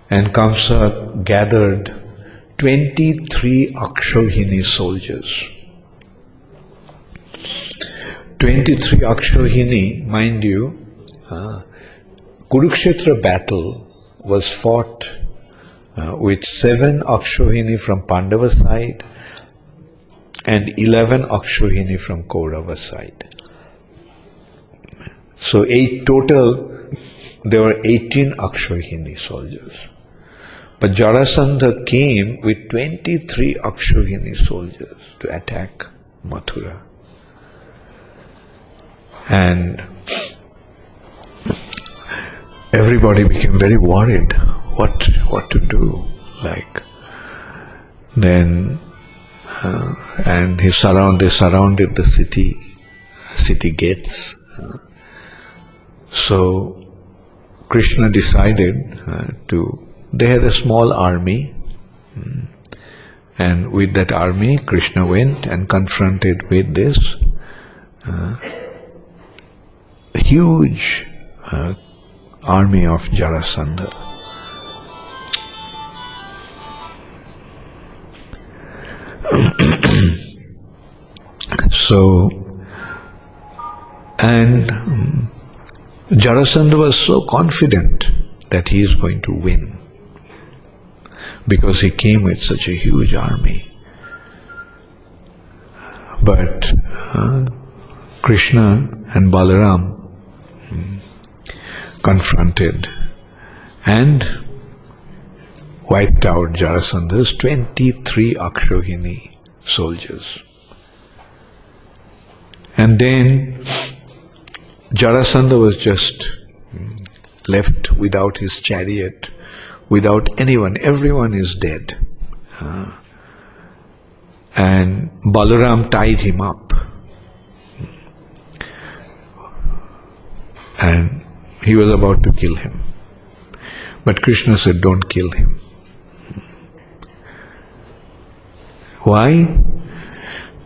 And Kamsa gathered 23 Akshohini soldiers. 23 Akshohini, mind you, uh, Kurukshetra battle was fought uh, with seven Akshohini from Pandava side and 11 Akshohini from Kaurava side. So eight total, there were 18 Akshohini soldiers. But Jarasandha came with 23 Akshohini soldiers to attack Mathura. And everybody became very worried what what to do. Like then uh, and he surround they surrounded the city city gates. So Krishna decided uh, to they had a small army. Hmm. And with that army, Krishna went and confronted with this uh, huge uh, army of Jarasandha. so, and Jarasandha was so confident that he is going to win because he came with such a huge army. But uh, Krishna and Balaram confronted and wiped out Jarasandha's 23 Akshohini soldiers. And then Jarasandha was just hmm, left without his chariot without anyone. Everyone is dead. Uh, and Balaram tied him up. And he was about to kill him. But Krishna said, Don't kill him. Why?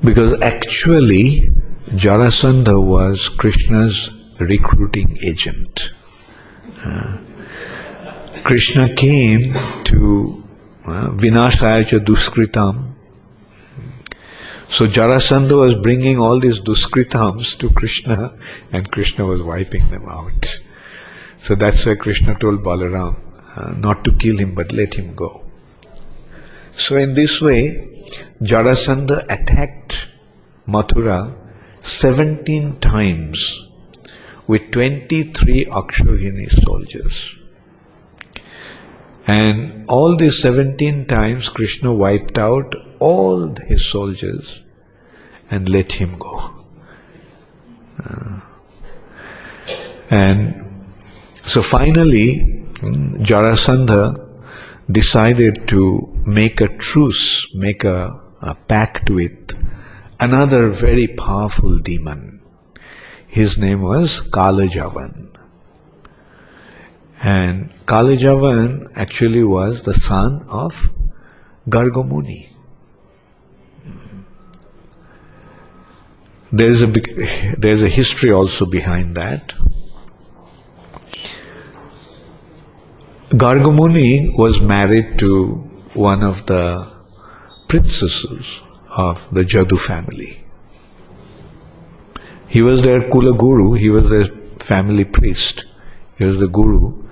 Because actually, Jarasandha was Krishna's recruiting agent. Uh, Krishna came to uh, Vinashayacha Duskritam. So Jarasandha was bringing all these Duskritams to Krishna and Krishna was wiping them out. So that's why Krishna told Balaram uh, not to kill him but let him go. So in this way, Jarasandha attacked Mathura 17 times with 23 Akshohini soldiers. And all these 17 times Krishna wiped out all his soldiers and let him go. Uh, and so finally, Jarasandha decided to make a truce, make a, a pact with another very powerful demon. His name was Kalajavan. And Kalajavan actually was the son of Gargamuni. There is a there is a history also behind that. Gargamuni was married to one of the princesses of the Jadu family. He was their Kula Guru, he was their family priest, he was the Guru,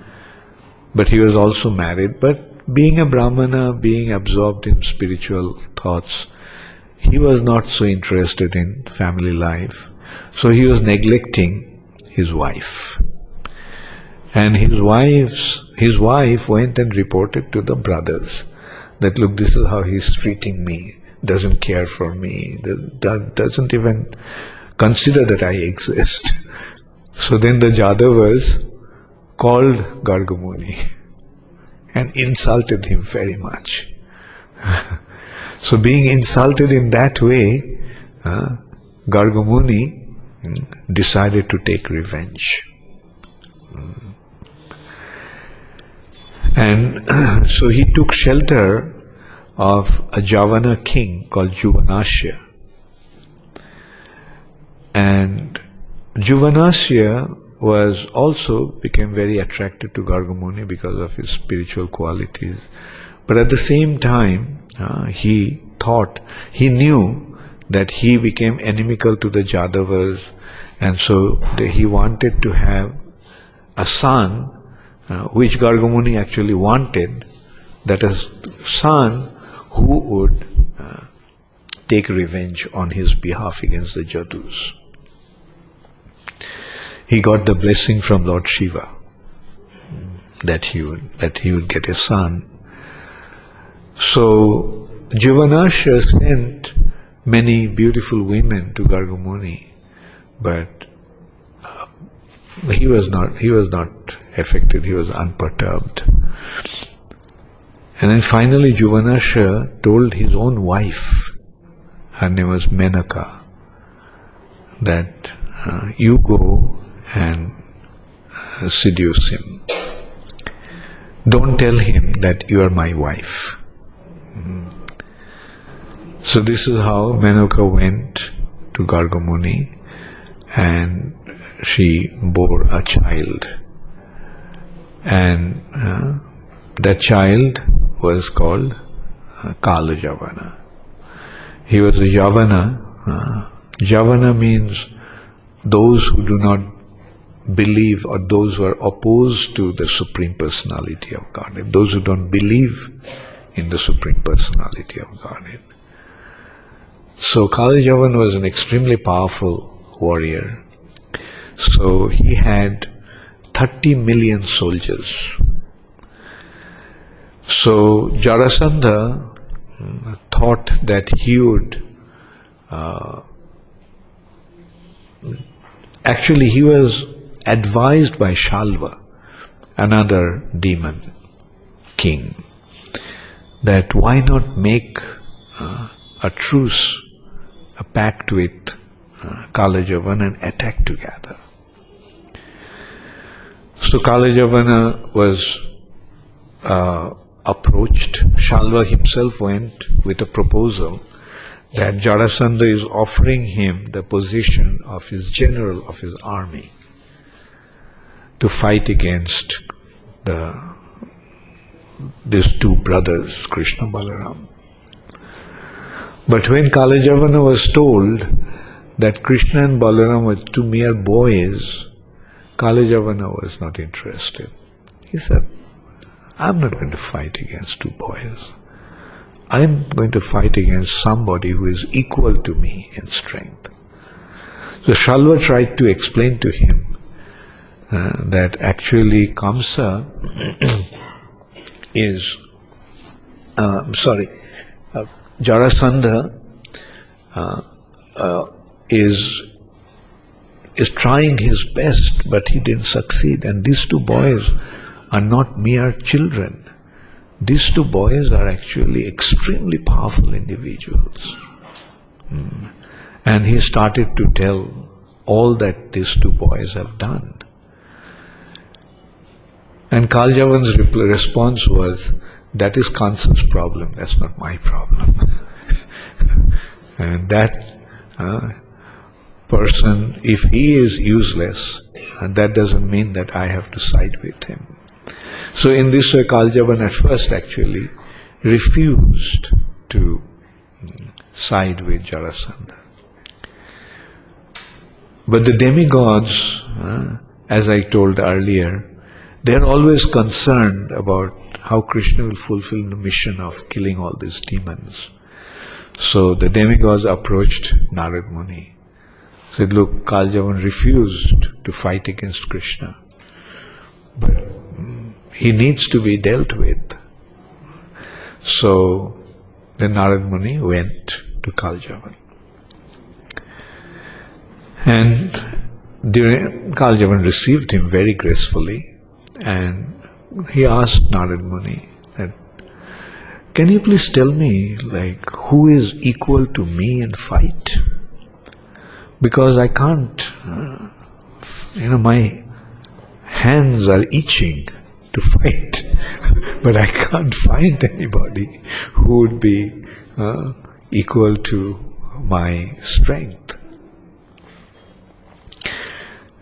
but he was also married. But being a Brahmana, being absorbed in spiritual thoughts, he was not so interested in family life. So he was neglecting his wife. And his wife's his wife went and reported to the brothers that look, this is how he's treating me, doesn't care for me, doesn't even consider that I exist. So then the Jadavas called Gargamuni and insulted him very much. so being insulted in that way, uh, Gargamuni mm, decided to take revenge. And so he took shelter of a Javana king called Juvanashya. And Juvanashya was also became very attracted to Gargamuni because of his spiritual qualities. But at the same time, uh, he thought, he knew that he became inimical to the Jadavas and so he wanted to have a son, uh, which Gargamuni actually wanted, that a son who would uh, take revenge on his behalf against the Jadus. He got the blessing from Lord Shiva that he would that he would get a son. So Juvanashya sent many beautiful women to Gargamuni, but he was not he was not affected. He was unperturbed. And then finally Juvanashya told his own wife, her name was Menaka, that uh, you go and uh, seduce him. Don't tell him that you are my wife. Mm. So this is how Menaka went to Gargamuni and she bore a child. And uh, that child was called uh, Kala Javana. He was a Javana. Uh, Javana means those who do not believe or those who are opposed to the Supreme Personality of Godhead, those who don't believe in the Supreme Personality of Godhead. So Kalajavan was an extremely powerful warrior. So he had 30 million soldiers. So Jarasandha mm, thought that he would uh, actually he was advised by Shalva, another demon king, that why not make uh, a truce, a pact with uh, Kalajavana and attack together. So Kalajavana was uh, approached. Shalva himself went with a proposal that Jarasandha is offering him the position of his general of his army to fight against the these two brothers, Krishna Balaram. But when Kalajavana was told that Krishna and Balaram were two mere boys, Kalajavana was not interested. He said, I'm not going to fight against two boys. I'm going to fight against somebody who is equal to me in strength. So Shalva tried to explain to him uh, that actually Kamsa is, uh, sorry, uh, Jarasandha uh, uh, is is trying his best, but he didn't succeed. And these two boys are not mere children. These two boys are actually extremely powerful individuals. Mm. And he started to tell all that these two boys have done. And Kaljavan's response was, that is Kansa's problem, that's not my problem. and that uh, person, if he is useless, uh, that doesn't mean that I have to side with him. So in this way, Kaljavan at first actually refused to mm, side with Jarasandha. But the demigods, uh, as I told earlier, they're always concerned about how Krishna will fulfill the mission of killing all these demons. So the demigods approached Narad Muni. Said, look, Kaljavan refused to fight against Krishna. But he needs to be dealt with. So then Narad Muni went to Kaljavan. And during, Kaljavan received him very gracefully and he asked Narad Muni that, can you please tell me like who is equal to me in fight? Because I can't, you know, my hands are itching to fight, but I can't find anybody who would be uh, equal to my strength.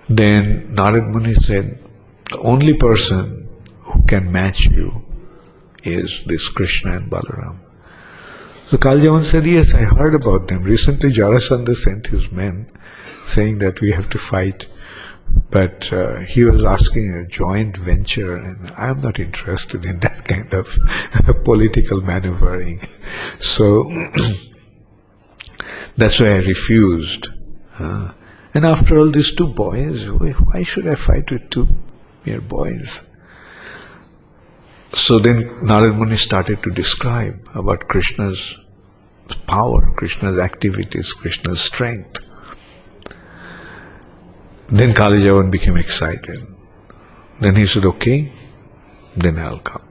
Then Narad Muni said, the only person who can match you is this Krishna and Balaram. So Kaljavan said, Yes, I heard about them. Recently Jarasandha sent his men saying that we have to fight. But uh, he was asking a joint venture, and I'm not interested in that kind of political maneuvering. So that's why I refused. Uh, and after all, these two boys, why should I fight with two mere boys? So then Narad Muni started to describe about Krishna's power, Krishna's activities, Krishna's strength. Then Kalijavan became excited. Then he said, okay, then I'll come.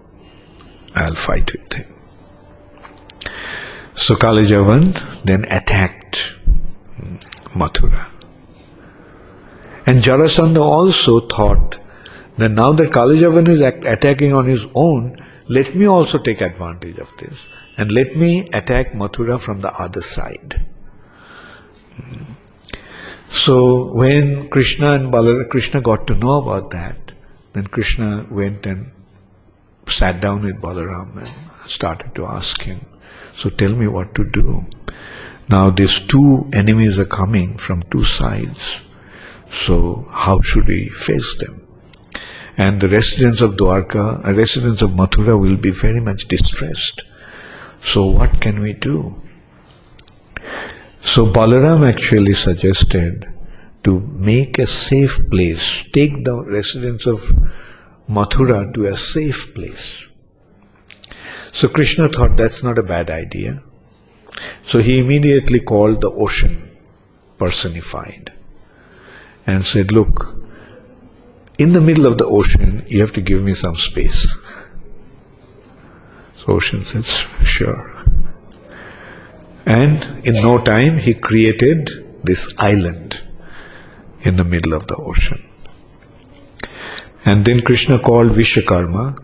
I'll fight with him. So Kalijavan then attacked Mathura. And Jarasandha also thought that now that Kalijavan is attacking on his own, let me also take advantage of this and let me attack Mathura from the other side. So when Krishna and Balar- Krishna got to know about that, then Krishna went and sat down with Balaram and started to ask him, so tell me what to do. Now these two enemies are coming from two sides. So how should we face them? And the residents of Dwarka, uh, residents of Mathura will be very much distressed. So what can we do? So Balaram actually suggested to make a safe place, take the residents of Mathura to a safe place. So Krishna thought that's not a bad idea. So he immediately called the ocean personified and said, Look, in the middle of the ocean, you have to give me some space. So ocean said, Sure. And in no time, he created this island in the middle of the ocean. And then Krishna called Vishwakarma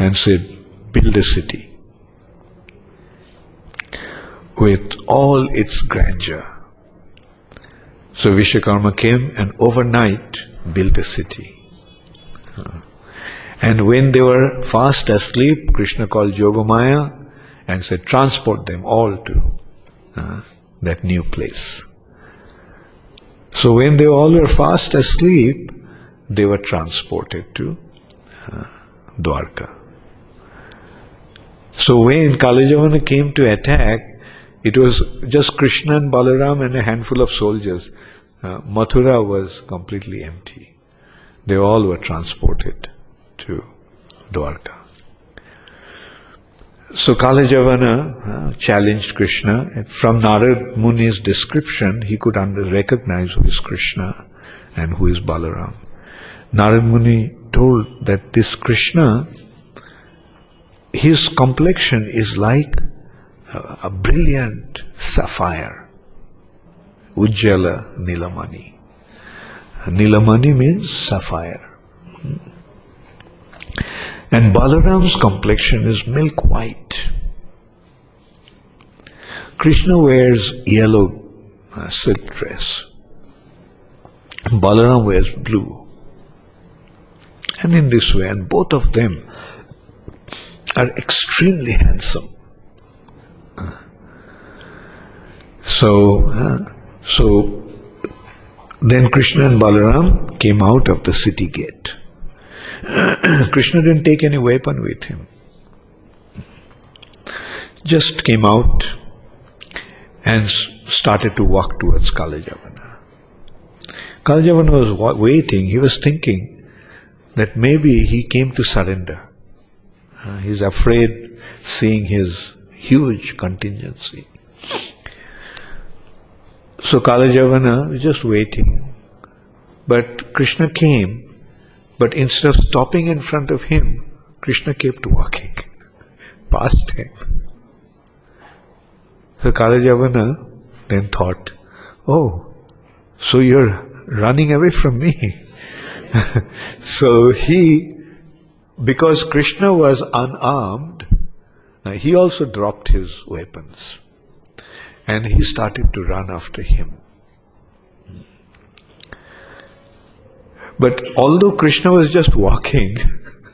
and said, Build a city with all its grandeur. So Vishwakarma came and overnight built a city. And when they were fast asleep, Krishna called Yogamaya and said, transport them all to uh, that new place. So when they all were fast asleep, they were transported to uh, Dwarka. So when Kalajavana came to attack, it was just Krishna and Balaram and a handful of soldiers. Uh, Mathura was completely empty. They all were transported to Dwarka. So Kalajavana uh, challenged Krishna. From Narad Muni's description, he could under- recognize who is Krishna and who is Balaram. Narad Muni told that this Krishna, his complexion is like a, a brilliant sapphire, Ujjala Nilamani. Nilamani means sapphire. And Balaram's complexion is milk white. Krishna wears yellow uh, silk dress. Balaram wears blue. And in this way, and both of them are extremely handsome. So, uh, so then Krishna and Balaram came out of the city gate. Krishna didn't take any weapon with him. Just came out and started to walk towards Kalajavana. Kalajavana was waiting, he was thinking that maybe he came to surrender. Uh, he's afraid seeing his huge contingency. So Kalajavana was just waiting. But Krishna came, but instead of stopping in front of him, Krishna kept walking past him. So Kalajavana then thought, Oh, so you're running away from me. so he, because Krishna was unarmed, he also dropped his weapons and he started to run after him. But although Krishna was just walking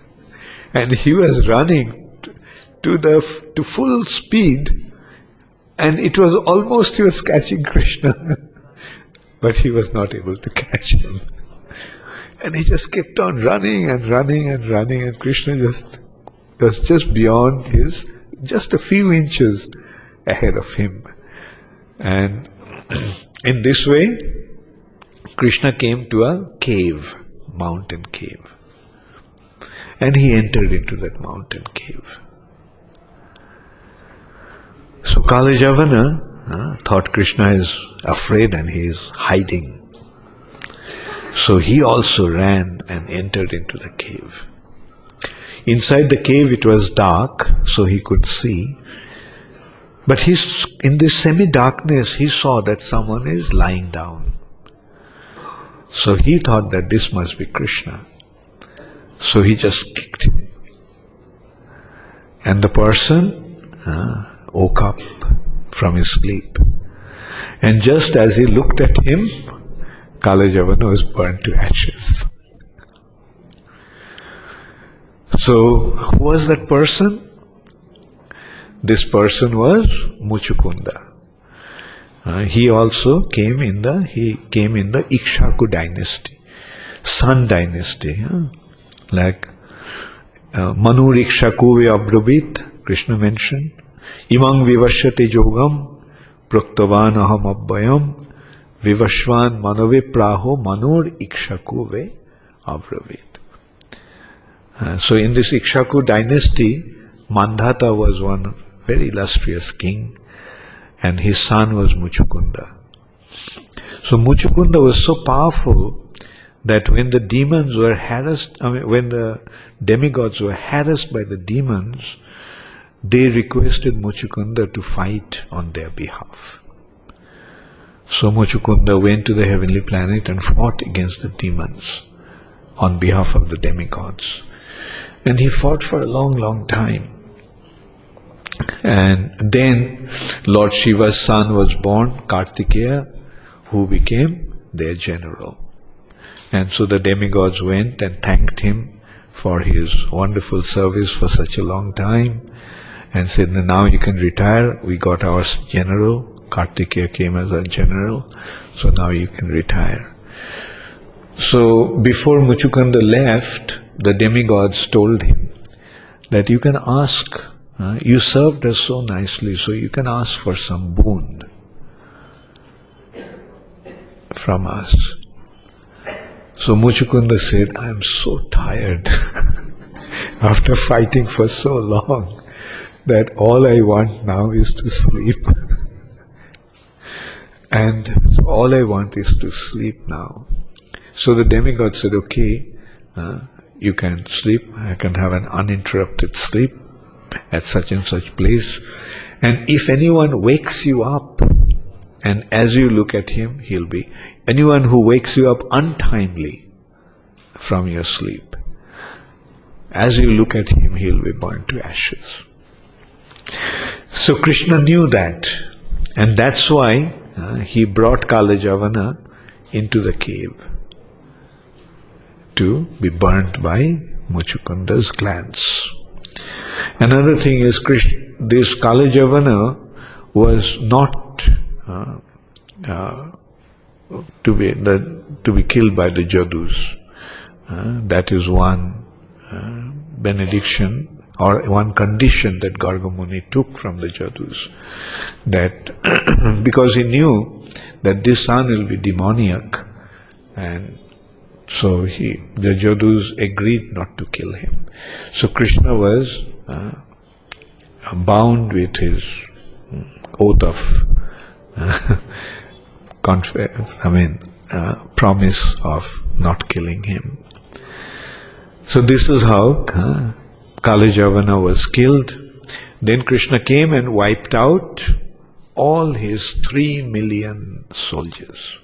and he was running to the to full speed and it was almost he was catching Krishna but he was not able to catch him. And he just kept on running and running and running, and Krishna just was just beyond his, just a few inches ahead of him. And in this way, Krishna came to a cave, mountain cave. And he entered into that mountain cave. So Kalajavana uh, thought Krishna is afraid and he is hiding. So he also ran and entered into the cave. Inside the cave it was dark, so he could see. But he's, in this semi-darkness he saw that someone is lying down. So he thought that this must be Krishna. So he just kicked him. And the person uh, woke up from his sleep. And just as he looked at him, Kalajavana was burnt to ashes. So, who was that person? This person was Muchukunda. Uh, he also came in the he came in the Ikshaku dynasty, Sun dynasty, like uh, Manu Ikshaku Abrabit, Krishna mentioned. Imang vivashyate jogam praktavan aham abbayam Vivashvan manove praho manor ikshaku avravit. Uh, so in this Ikshaku dynasty, Mandhata was one very illustrious king and his son was Muchukunda. So Muchukunda was so powerful that when the demons were harassed, I mean, when the demigods were harassed by the demons, they requested Muchukunda to fight on their behalf. So Muchukunda went to the heavenly planet and fought against the demons on behalf of the demigods. And he fought for a long, long time. And then Lord Shiva's son was born, Kartikeya, who became their general. And so the demigods went and thanked him for his wonderful service for such a long time and said, Now you can retire. We got our general. Kartikeya came as our general, so now you can retire. So before Muchukunda left, the demigods told him that you can ask, uh, you served us so nicely, so you can ask for some boon from us. So Muchukunda said, I am so tired after fighting for so long that all I want now is to sleep. And all I want is to sleep now. So the demigod said, okay, uh, you can sleep, I can have an uninterrupted sleep at such and such place. And if anyone wakes you up, and as you look at him, he'll be anyone who wakes you up untimely from your sleep. As you look at him, he'll be burned to ashes. So Krishna knew that, and that's why uh, he brought Kalajavana into the cave to be burnt by Muchukunda's glance. Another thing is this Kalajavana was not uh, uh, to be the, to be killed by the Jadus. Uh, that is one uh, benediction or one condition that Gargamuni took from the Jadus, that because he knew that this son will be demoniac, and so he, the Jadus agreed not to kill him. So Krishna was uh, bound with his oath of uh, I mean, uh, promise of not killing him. So this is how uh, Kalajavana was killed. Then Krishna came and wiped out all his three million soldiers.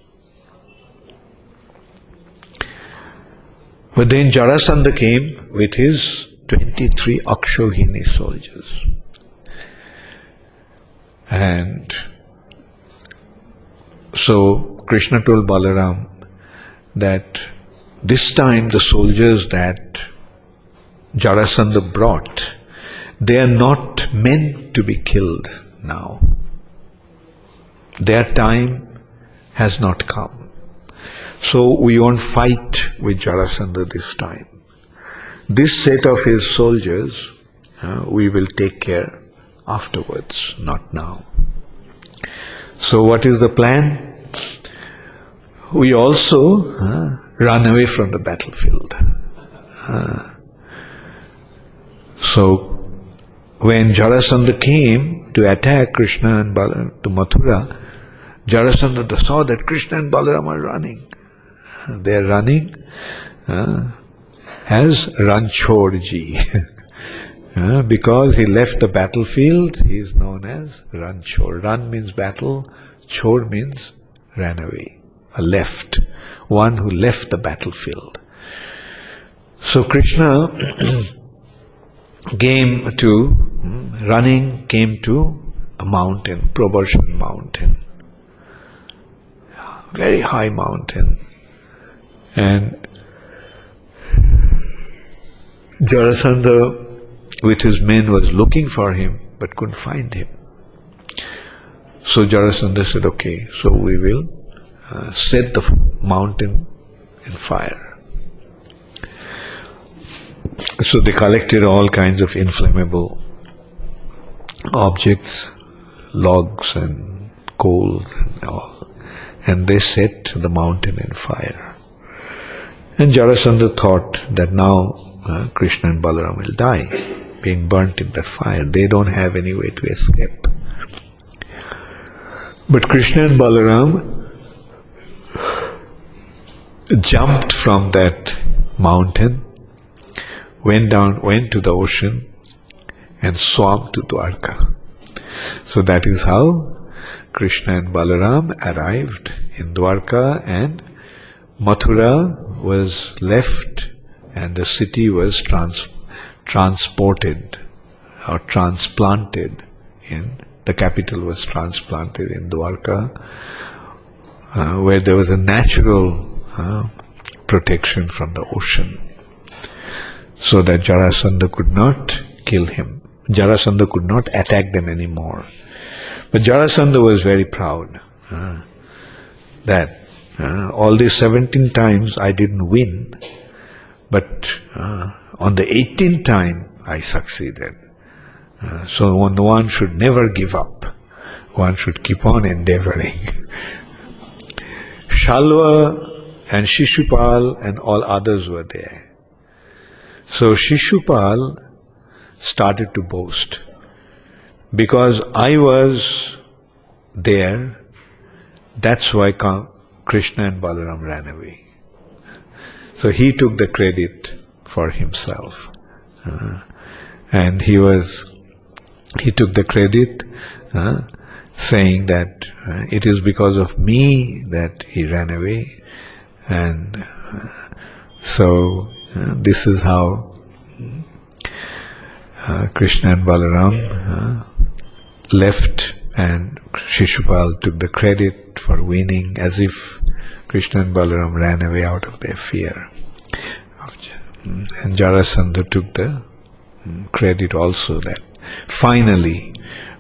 But then Jarasandha came with his 23 Akshohini soldiers. And so Krishna told Balaram that this time the soldiers that Jarasandha brought, they are not meant to be killed now. Their time has not come. So we won't fight with Jarasandha this time. This set of his soldiers uh, we will take care afterwards, not now. So, what is the plan? We also uh, run away from the battlefield. Uh, so, when Jarasandha came to attack Krishna and Balaram to Mathura, Jarasandha saw that Krishna and Balaram are running. They are running uh, as Ranchorji. Uh, because he left the battlefield, he is known as Ranchor. Ran means battle, Chor means ran away, a left, one who left the battlefield. So Krishna came to, hmm, running, came to a mountain, Prabharshan mountain. Very high mountain. And Jarasandha with his men was looking for him but couldn't find him. So Jarasandha said, okay, so we will uh, set the mountain in fire. So they collected all kinds of inflammable objects, logs and coal and all, and they set the mountain in fire. And Jarasandha thought that now uh, Krishna and Balaram will die being burnt in that fire. They don't have any way to escape. But Krishna and Balaram jumped from that mountain, went down, went to the ocean, and swam to Dwarka. So that is how Krishna and Balaram arrived in Dwarka and Mathura was left and the city was transformed transported or transplanted in the capital was transplanted in Dwarka, uh, where there was a natural uh, protection from the ocean, so that Jarasandha could not kill him. Jarasandha could not attack them anymore. But Jarasandha was very proud uh, that uh, all these 17 times I didn't win, but uh, on the 18th time, I succeeded. Uh, so one, one should never give up. One should keep on endeavoring. Shalva and Shishupal and all others were there. So Shishupal started to boast. Because I was there, that's why Krishna and Balaram ran away. So he took the credit for himself. Uh, and he was, he took the credit, uh, saying that uh, it is because of me that he ran away. And uh, so uh, this is how uh, Krishna and Balaram left and Shishupal took the credit for winning as if Krishna and Balaram ran away out of their fear. And Jarasandha took the mm, credit also that finally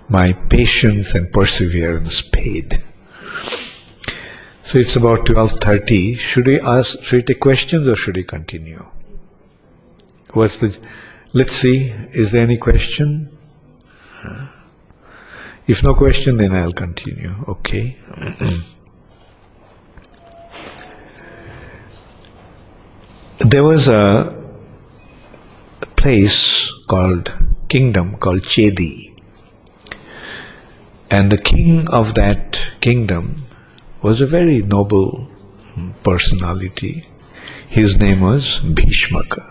my patience and perseverance paid. So it's about 12.30. Should we ask, should we take questions or should we continue? What's the, let's see, is there any question? If no question, then I'll continue. Okay. there was a place called kingdom called Chedi. And the king of that kingdom was a very noble personality. His name was Bhishmaka.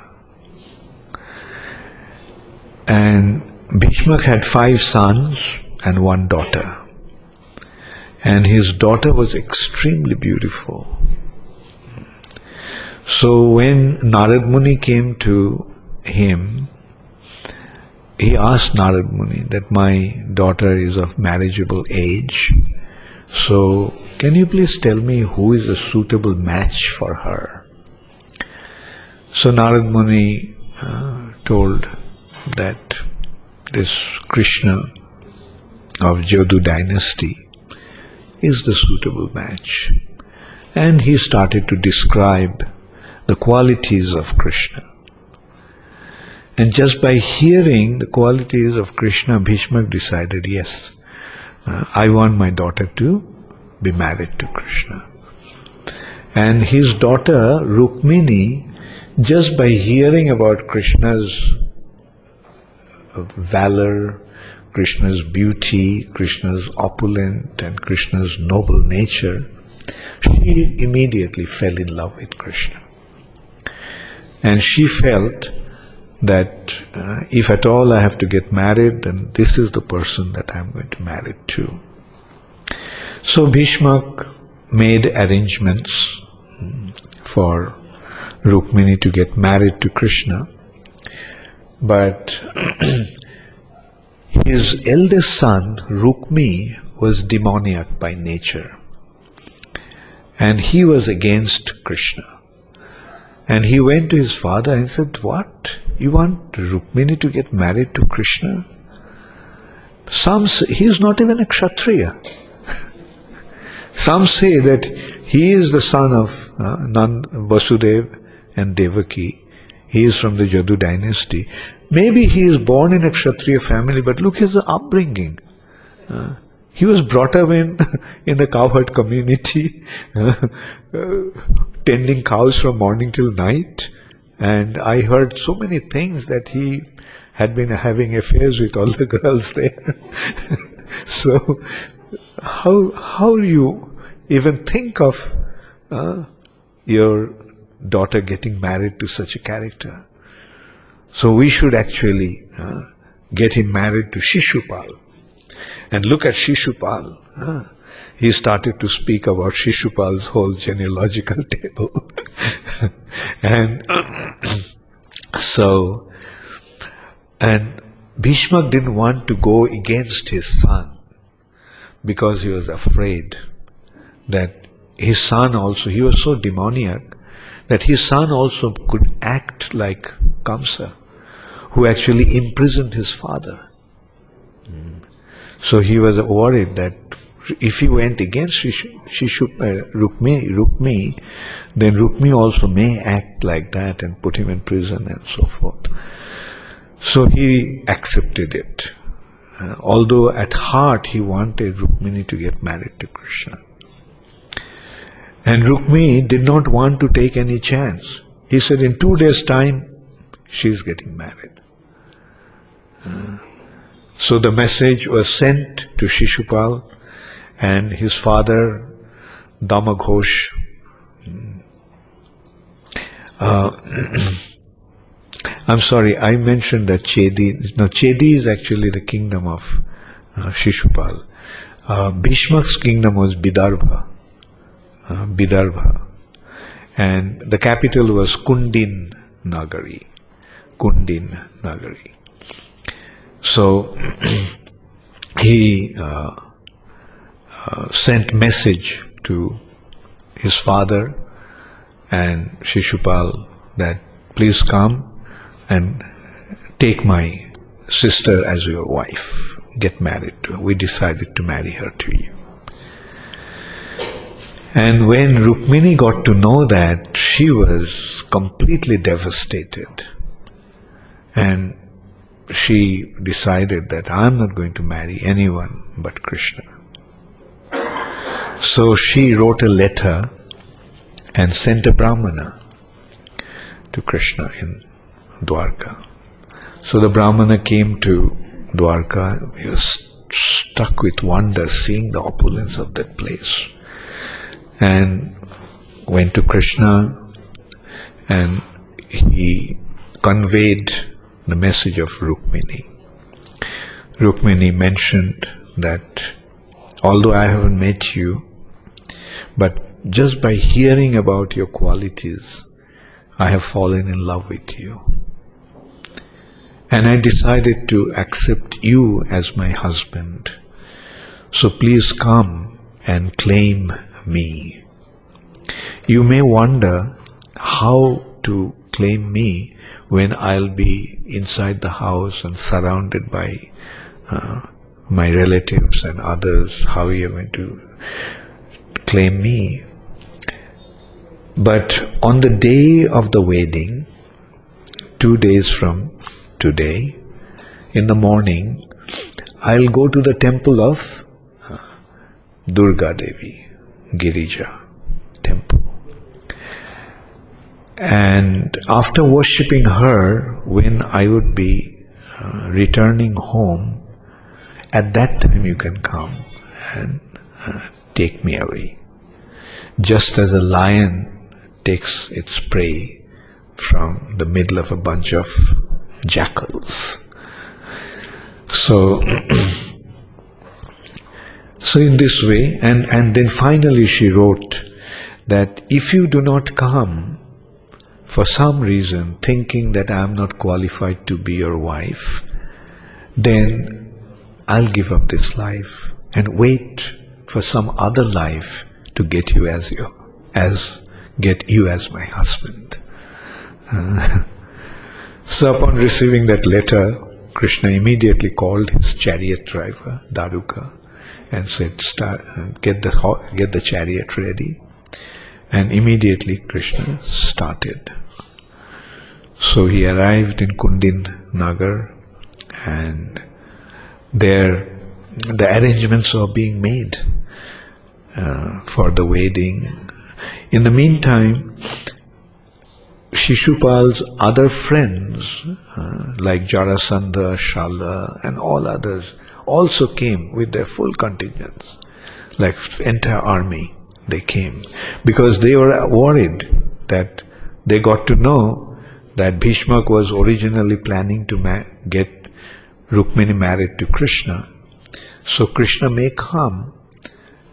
And Bhishmak had five sons and one daughter. And his daughter was extremely beautiful. So when Narad Muni came to him, he asked Narad Muni that my daughter is of marriageable age. So can you please tell me who is a suitable match for her? So Narad Muni uh, told that this Krishna of Jadu dynasty is the suitable match. And he started to describe the qualities of Krishna. And just by hearing the qualities of Krishna, Bhishma decided, yes, uh, I want my daughter to be married to Krishna. And his daughter, Rukmini, just by hearing about Krishna's valor, Krishna's beauty, Krishna's opulent and Krishna's noble nature, she immediately fell in love with Krishna. And she felt that uh, if at all I have to get married, then this is the person that I'm going to marry to. So Bhishmak made arrangements mm, for Rukmini to get married to Krishna, but his eldest son, Rukmi, was demoniac by nature. And he was against Krishna. And he went to his father and said, What? You want Rukmini to get married to Krishna? Some say he is not even a Kshatriya. Some say that he is the son of uh, Nand, Vasudev and Devaki. He is from the Jadu dynasty. Maybe he is born in a Kshatriya family, but look his upbringing. Uh, he was brought up in, in the cowherd community, uh, tending cows from morning till night. And I heard so many things that he had been having affairs with all the girls there. so, how, how do you even think of uh, your daughter getting married to such a character? So we should actually uh, get him married to Shishupal. And look at Shishupal. Uh, he started to speak about Shishupal's whole genealogical table. and so, and Bhishma didn't want to go against his son because he was afraid that his son also, he was so demoniac that his son also could act like Kamsa who actually imprisoned his father. Mm. So he was worried that if he went against uh, Rukmi, Rukmi, then Rukmi also may act like that and put him in prison and so forth. So he accepted it. Uh, although at heart he wanted Rukmini to get married to Krishna. And Rukmi did not want to take any chance. He said, in two days' time, she is getting married. So the message was sent to Shishupal and his father Damaghosh. Uh, I'm sorry, I mentioned that Chedi. No, Chedi is actually the kingdom of uh, Shishupal. Uh, Bhishmak's kingdom was Bidarbha. Uh, Bidarbha. And the capital was Kundin Nagari. Kundin Nagari. So he uh, uh, sent message to his father and Shishupal that please come and take my sister as your wife. Get married to her. We decided to marry her to you. And when Rukmini got to know that, she was completely devastated. And she decided that I'm not going to marry anyone but Krishna. So she wrote a letter and sent a Brahmana to Krishna in Dwarka. So the Brahmana came to Dwarka, he was struck with wonder seeing the opulence of that place and went to Krishna and he conveyed the message of Rukmini. Rukmini mentioned that although I haven't met you, but just by hearing about your qualities, I have fallen in love with you. And I decided to accept you as my husband. So please come and claim me. You may wonder how to claim me when I'll be inside the house and surrounded by uh, my relatives and others, how you're going to claim me. But on the day of the wedding, two days from today, in the morning, I'll go to the temple of uh, Durga Devi, Girija temple. And after worshipping her, when I would be uh, returning home, at that time you can come and uh, take me away. Just as a lion takes its prey from the middle of a bunch of jackals. So, so in this way, and, and then finally she wrote that if you do not come for some reason thinking that I am not qualified to be your wife, then I'll give up this life and wait for some other life to get you as your as get you as my husband. Uh, so upon receiving that letter, Krishna immediately called his chariot driver, Daruka, and said, Start, uh, get, the, get the chariot ready. And immediately Krishna started. So he arrived in Kundin Nagar and there the arrangements were being made uh, for the wedding. In the meantime, Shishupal's other friends, uh, like Jarasandha, Shala, and all others, also came with their full contingents, like entire army. They came because they were worried that they got to know that Bhishma was originally planning to ma- get Rukmini married to Krishna. So Krishna may come,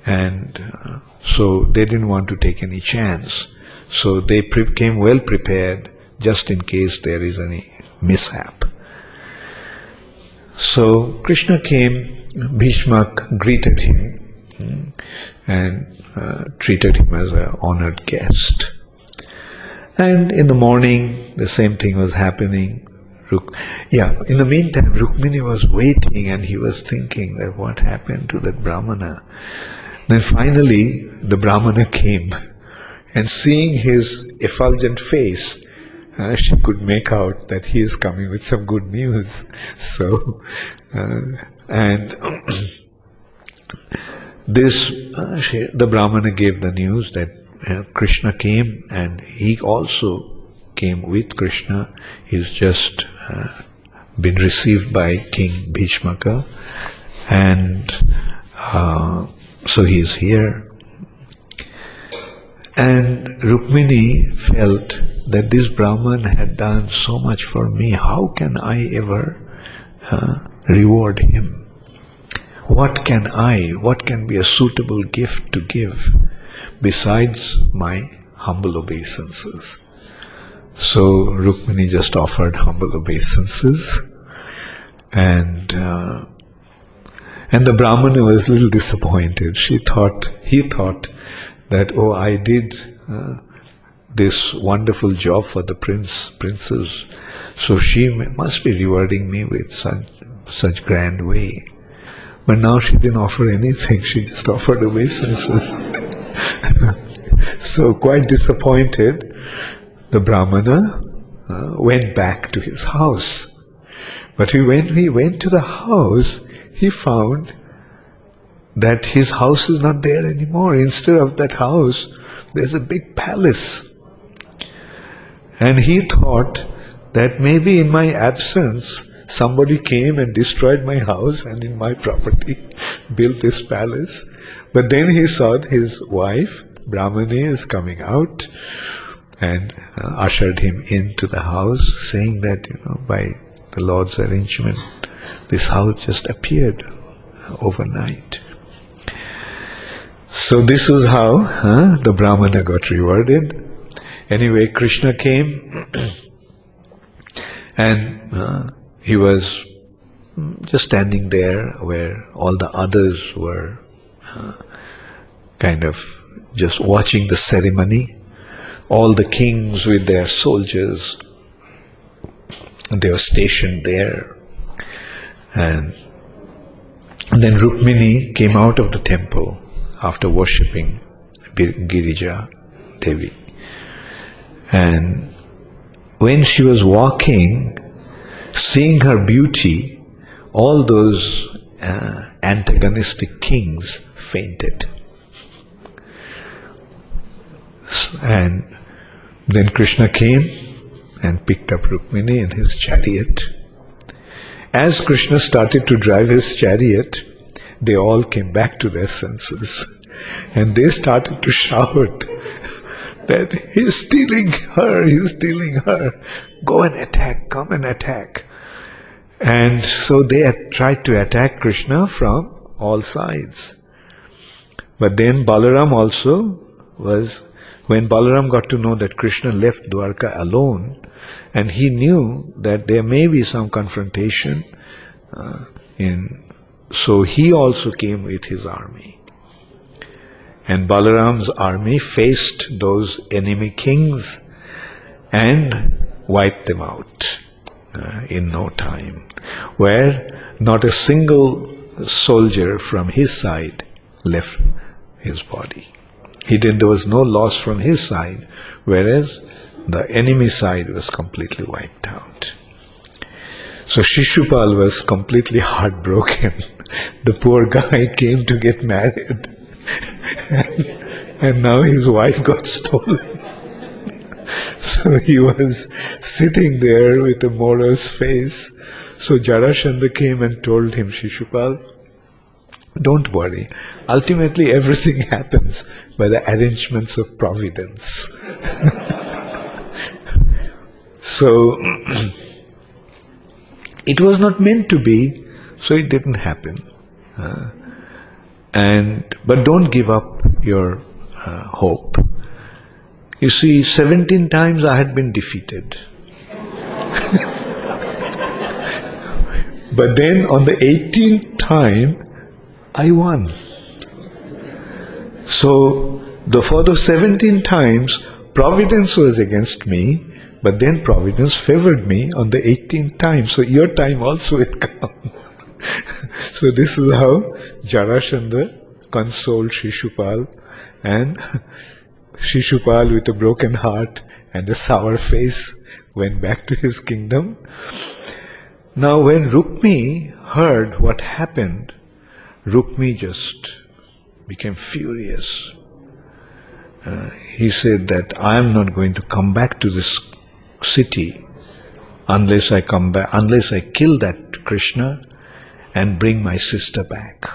and uh, so they didn't want to take any chance. So they pre- came well prepared just in case there is any mishap. So Krishna came, Bhishma greeted him hmm, and uh, treated him as an honored guest. And in the morning, the same thing was happening. Ruk- yeah, in the meantime, Rukmini was waiting and he was thinking that what happened to that Brahmana. Then finally, the Brahmana came and seeing his effulgent face, uh, she could make out that he is coming with some good news. So, uh, and this, uh, she, the Brahmana gave the news that uh, Krishna came and he also came with Krishna. He's just uh, been received by King Bhishmaka and uh, so he is here. And Rukmini felt that this Brahman had done so much for me. How can I ever uh, reward him? What can I, what can be a suitable gift to give besides my humble obeisances? So Rukmini just offered humble obeisances and uh, and the Brahmana was a little disappointed. She thought, he thought that, oh, I did uh, this wonderful job for the prince, princess, so she must be rewarding me with such, such grand way. But now she didn't offer anything, she just offered obeisances. so quite disappointed, the Brahmana uh, went back to his house. But when he went to the house, he found that his house is not there anymore. Instead of that house, there's a big palace. And he thought that maybe in my absence, somebody came and destroyed my house and in my property built this palace. But then he saw his wife, Brahmani, is coming out and uh, ushered him into the house, saying that, you know, by the Lord's arrangement, this house just appeared overnight. So this is how huh, the Brahmana got rewarded. Anyway, Krishna came and uh, he was just standing there where all the others were uh, kind of just watching the ceremony. All the kings with their soldiers, they were stationed there. And, then Rukmini came out of the temple after worshipping Girija Devi. And when she was walking, seeing her beauty, all those uh, antagonistic kings fainted. And then Krishna came and picked up Rukmini in his chariot. As Krishna started to drive his chariot, they all came back to their senses and they started to shout that he's stealing her, he's stealing her. Go and attack, come and attack. And so they tried to attack Krishna from all sides. But then Balaram also was, when Balaram got to know that Krishna left Dwarka alone, and he knew that there may be some confrontation uh, in, so he also came with his army. And Balaram's army faced those enemy kings and wiped them out uh, in no time, where not a single soldier from his side left his body. He didn't. there was no loss from his side, whereas the enemy side was completely wiped out. So Shishupal was completely heartbroken. the poor guy came to get married and, now his wife got stolen. so he was sitting there with a morose face. So Jarasandha came and told him, Shishupal, don't worry. Ultimately, everything happens by the arrangements of providence. so, it was not meant to be, so it didn't happen. Uh, and but don't give up your uh, hope. You see, 17 times I had been defeated. but then on the 18th time, I won. So, the, for the 17 times, providence was against me, but then providence favored me on the 18th time. So, your time also will come. so this is how Jarasandha consoled Shishupal and Shishupal with a broken heart and a sour face went back to his kingdom. Now when Rukmi heard what happened, Rukmi just became furious. Uh, he said that I am not going to come back to this city unless I come back, unless I kill that Krishna and bring my sister back.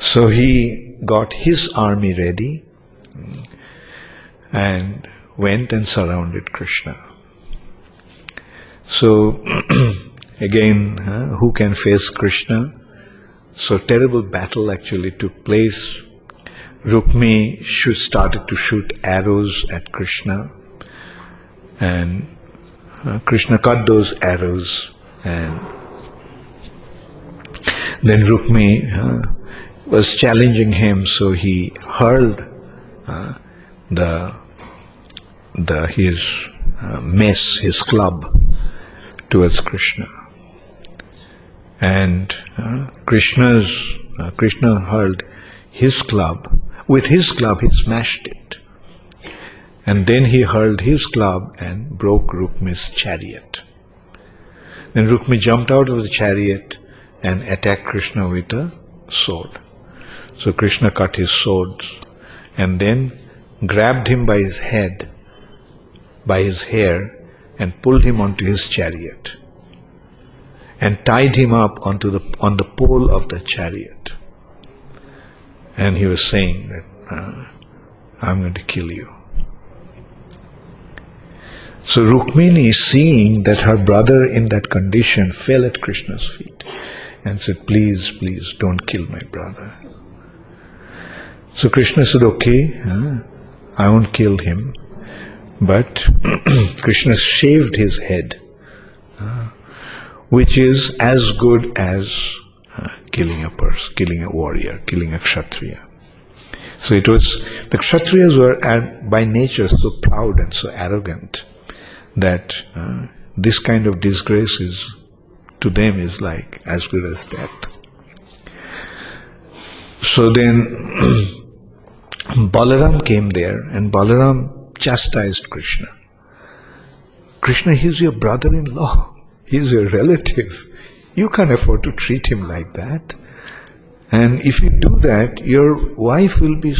So he got his army ready and went and surrounded Krishna. So again, who can face Krishna? So terrible battle actually took place. Rukmi started to shoot arrows at Krishna, and uh, Krishna cut those arrows and then Rukmi uh, was challenging him, so he hurled uh, the the his uh, his club, towards Krishna. And uh, Krishna's uh, Krishna hurled his club. With his club, he smashed it. And then he hurled his club and broke Rukmi's chariot. Then Rukmi jumped out of the chariot and attacked Krishna with a sword. So Krishna cut his swords and then grabbed him by his head, by his hair, and pulled him onto his chariot. and tied him up onto the, on the pole of the chariot. And he was saying that, uh, I'm going to kill you. So Rukmini, seeing that her brother in that condition, fell at Krishna's feet and said, Please, please, don't kill my brother. So Krishna said, Okay, I won't kill him. But Krishna shaved his head, which is as good as uh, killing a person, killing a warrior, killing a kshatriya. So it was, the kshatriyas were by nature so proud and so arrogant that uh, this kind of disgrace is to them is like as good as death. So then Balaram came there and Balaram chastised Krishna. Krishna, he's your brother-in-law. He's your relative. You can't afford to treat him like that. And if you do that, your wife will be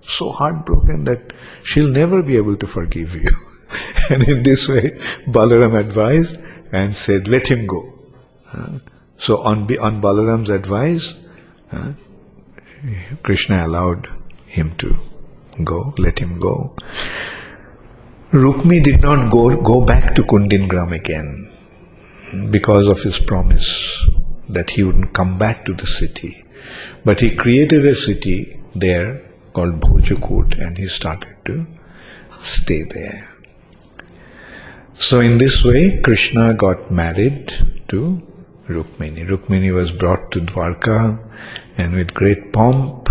so heartbroken that she'll never be able to forgive you. and in this way, Balaram advised and said, let him go. So on, on Balaram's advice, uh, Krishna allowed him to go, let him go. Rukmi did not go, go back to Kundingram again because of his promise that he wouldn't come back to the city. But he created a city there called Bhojakut and he started to stay there. So in this way, Krishna got married to Rukmini. Rukmini was brought to Dwarka and with great pomp,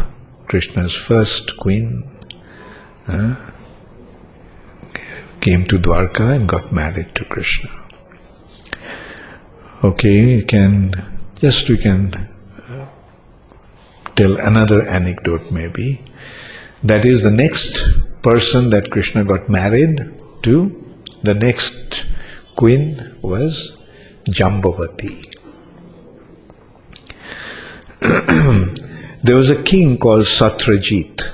Krishna's first queen uh, came to Dwarka and got married to Krishna. Okay, we can, just we can uh, tell another anecdote maybe. That is the next person that Krishna got married to the next queen was Jambavati. there was a king called Satrajit.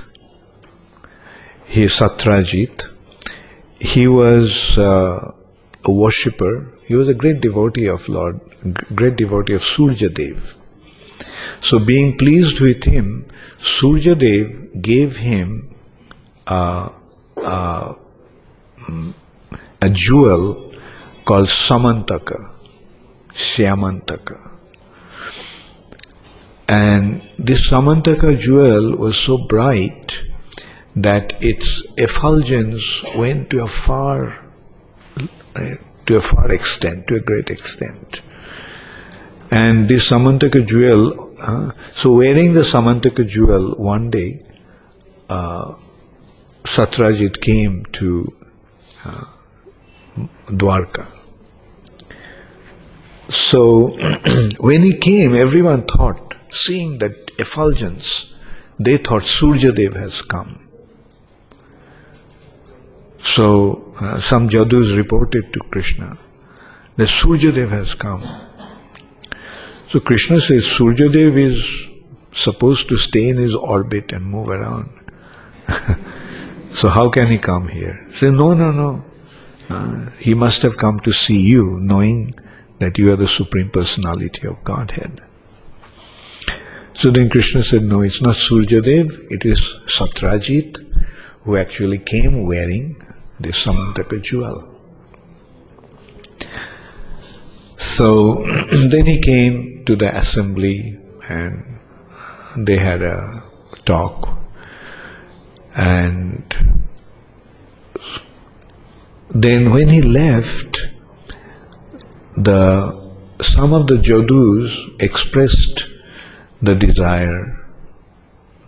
He Satrajit. He was uh, a worshipper. He was a great devotee of Lord, great devotee of Surjadev. So, being pleased with him, Surjadev gave him uh, uh, a jewel called Samantaka, Syamantaka. And this Samantaka jewel was so bright that its effulgence went to a far to a far extent, to a great extent. And this Samantaka jewel, uh, so wearing the Samantaka jewel one day, uh, Satrajit came to uh, Dwarka. So when he came, everyone thought, seeing that effulgence, they thought Surjadev has come. So uh, some Jadus reported to Krishna that Surjadev has come. So Krishna says Surjadev is supposed to stay in his orbit and move around. so how can he come here? Say, no, no, no. Uh, he must have come to see you knowing that you are the Supreme Personality of Godhead. So then Krishna said, no, it's not Surjadev, it is Satrajit who actually came wearing the Samantaka jewel. So then he came to the assembly and uh, they had a talk and then when he left, the some of the Jadus expressed the desire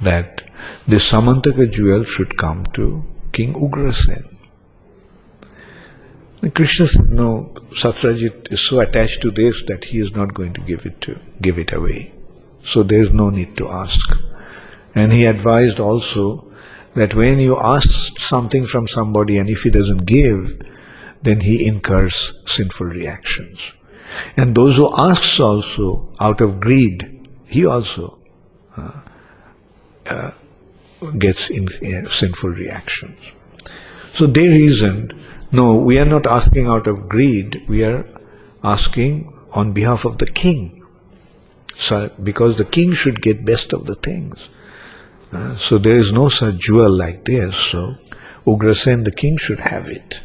that the Samantaka jewel should come to King Ugrasen. Krishna said, No, Satrajit is so attached to this that he is not going to give it to give it away. So there is no need to ask. And he advised also that when you ask something from somebody and if he doesn't give, then he incurs sinful reactions. And those who ask also out of greed, he also uh, uh, gets in, uh, sinful reactions. So they reasoned, no, we are not asking out of greed, we are asking on behalf of the king. So, because the king should get best of the things. Uh, so there is no such jewel like this. So Ugrasen, the king, should have it.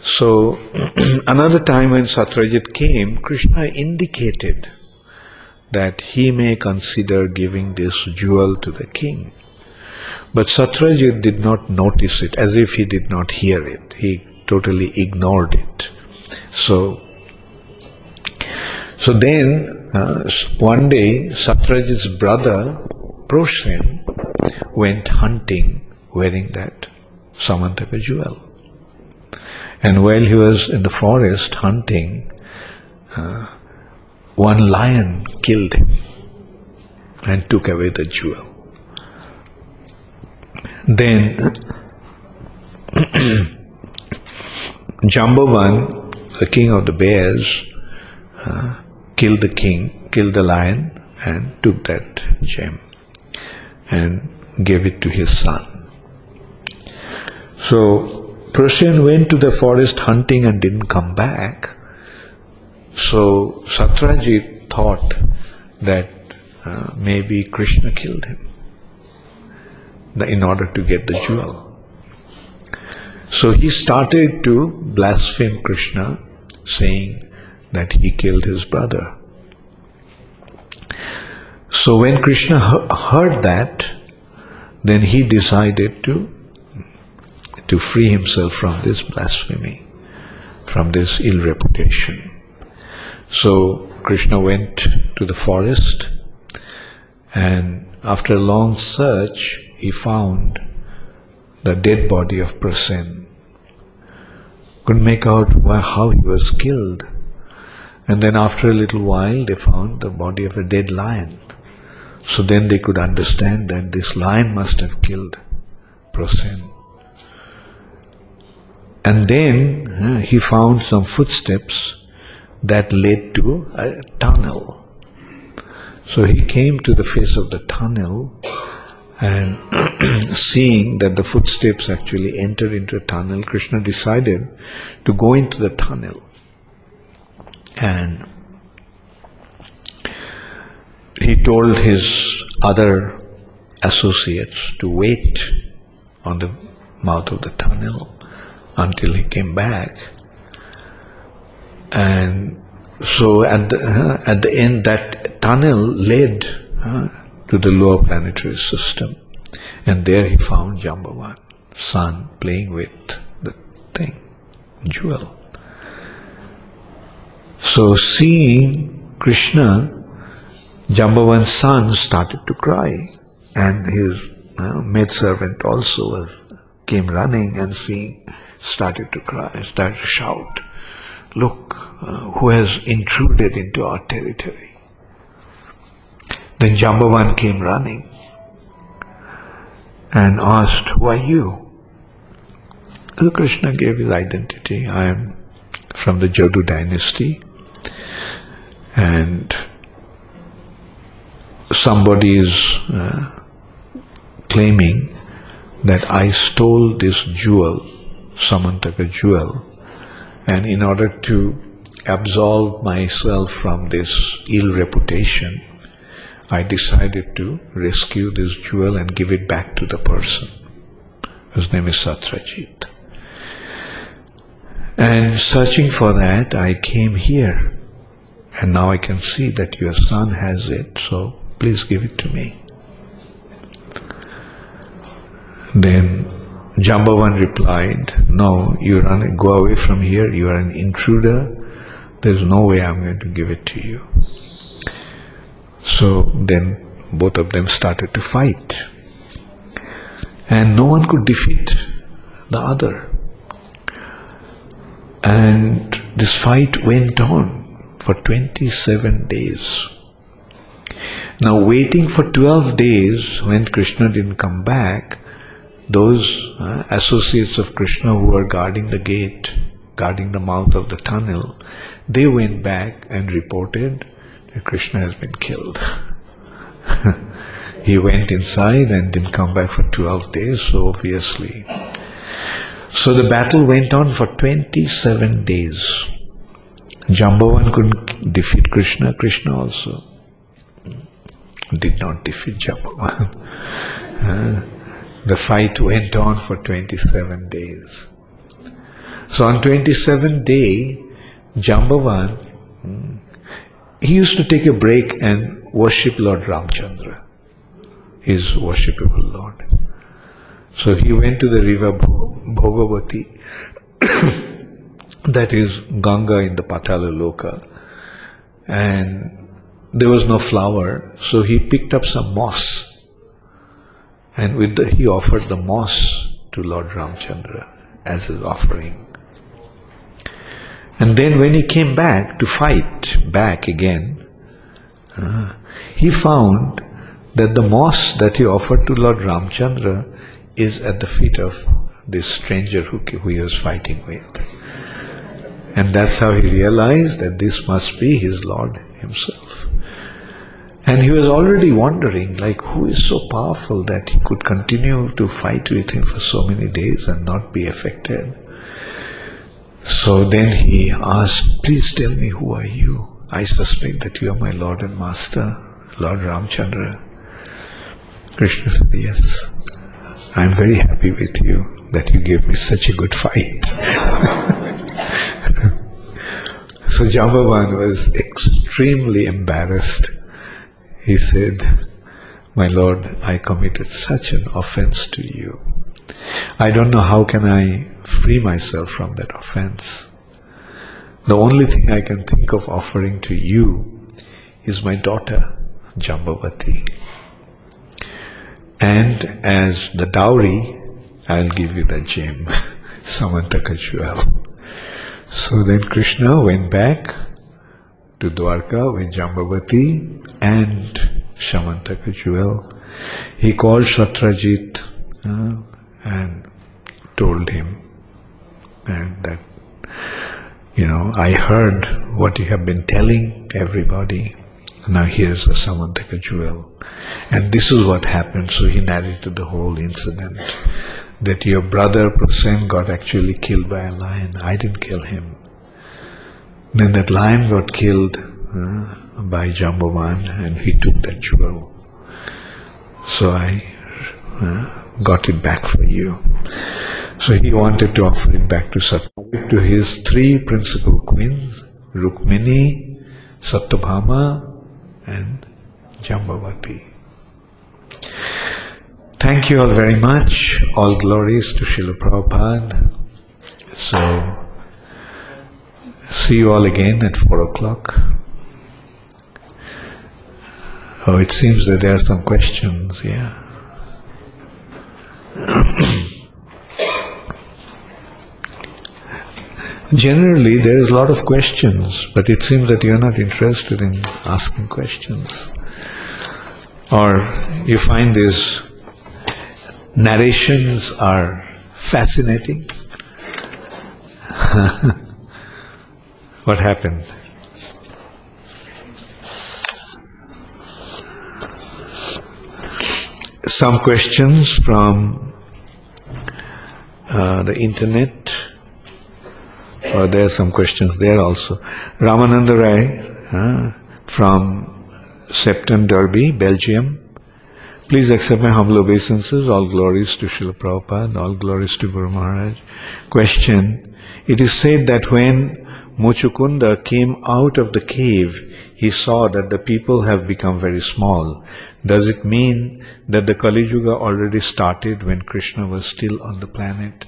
So another time when Satrajit came, Krishna indicated that he may consider giving this jewel to the king. But Satyajit did not notice it, as if he did not hear it. He totally ignored it. So, so then uh, one day Satyajit's brother Prosen went hunting wearing that Samantaka jewel. And while he was in the forest hunting, uh, one lion killed him and took away the jewel. Then Jambavan, the king of the bears, uh, killed the king, killed the lion, and took that gem and gave it to his son. So Prosen went to the forest hunting and didn't come back. So Satyajit thought that uh, maybe Krishna killed him in order to get the jewel. So he started to blaspheme Krishna, saying that he killed his brother. So when Krishna heard that, then he decided to to free himself from this blasphemy, from this ill reputation. So Krishna went to the forest and after a long search he found the dead body of Prasen. Couldn't make out how he was killed. And then after a little while they found the body of a dead lion. So then they could understand that this lion must have killed Prasen. And then uh, he found some footsteps that led to a tunnel. So he came to the face of the tunnel and seeing that the footsteps actually entered into a tunnel, Krishna decided to go into the tunnel. And he told his other associates to wait on the mouth of the tunnel until he came back. And so at the, uh, at the end, that tunnel led uh, to the lower planetary system. And there he found Jambavan, son, playing with the thing, jewel. So seeing Krishna, Jambavan's son started to cry, and his uh, maidservant also was, came running and seeing, started to cry, started to shout, Look, uh, who has intruded into our territory? Then Jambavan came running and asked, Who are you? So Krishna gave his identity. I am from the Jadu dynasty and somebody is uh, claiming that I stole this jewel, Samantaka jewel, and in order to absolve myself from this ill reputation, I decided to rescue this jewel and give it back to the person. His name is Satyajit. And searching for that, I came here. And now I can see that your son has it, so please give it to me. Then Jambavan replied, No, you run, go away from here, you are an intruder. There's no way I'm going to give it to you. So then both of them started to fight. And no one could defeat the other. And this fight went on for 27 days. Now, waiting for 12 days when Krishna didn't come back, those uh, associates of Krishna who were guarding the gate, guarding the mouth of the tunnel, they went back and reported that Krishna has been killed. he went inside and didn't come back for 12 days, so obviously. So the battle went on for 27 days. Jambavan couldn't defeat Krishna, Krishna also did not defeat Jambavan. The fight went on for 27 days. So on 27th day, Jambavan, hmm, he used to take a break and worship Lord Ramchandra, his worshipable Lord. So he went to the river Bhogavati, that is Ganga in the Patala Loka, and there was no flower, so he picked up some moss, and with the, he offered the moss to Lord Ramchandra as his offering. And then when he came back to fight back again, uh, he found that the moss that he offered to Lord Ramchandra is at the feet of this stranger who, who he was fighting with. And that's how he realized that this must be his Lord himself. And he was already wondering, like, who is so powerful that he could continue to fight with him for so many days and not be affected. So then he asked, Please tell me, who are you? I suspect that you are my Lord and Master, Lord Ramchandra. Krishna said, Yes. I am very happy with you that you gave me such a good fight. so Jambavan was extremely embarrassed. He said, My Lord, I committed such an offense to you. I don't know how can I free myself from that offense. The only thing I can think of offering to you is my daughter, Jambavati. And as the dowry, I'll give you the gem, Samantaka jewel. So then Krishna went back to Dwarka with Jambavati and Samantaka jewel. He called Shatrajit uh, and told him and that you know I heard what you have been telling everybody now here's the Samantaka jewel. And this is what happened. So he narrated the whole incident. That your brother Prasen got actually killed by a lion. I didn't kill him. Then that lion got killed uh, by Jambavan and he took that jewel. So I uh, got it back for you. So he wanted to offer it back to Satyabhama, to his three principal queens, Rukmini, Satyabhama, and Jambavati. Thank you all very much. All glories to Srila Prabhupada. So, see you all again at 4 o'clock. Oh, it seems that there are some questions, yeah. Generally, there is a lot of questions, but it seems that you're not interested in asking questions. Or you find these narrations are fascinating. what happened? Some questions from uh, the internet or there are some questions there also. Ramananda Rai uh, from Septon Durbuy, Belgium. Please accept my humble obeisances. All glories to Srila Prabhupada, all glories to Guru Maharaj. Question. It is said that when Muchukunda came out of the cave, he saw that the people have become very small. Does it mean that the Kali Yuga already started when Krishna was still on the planet?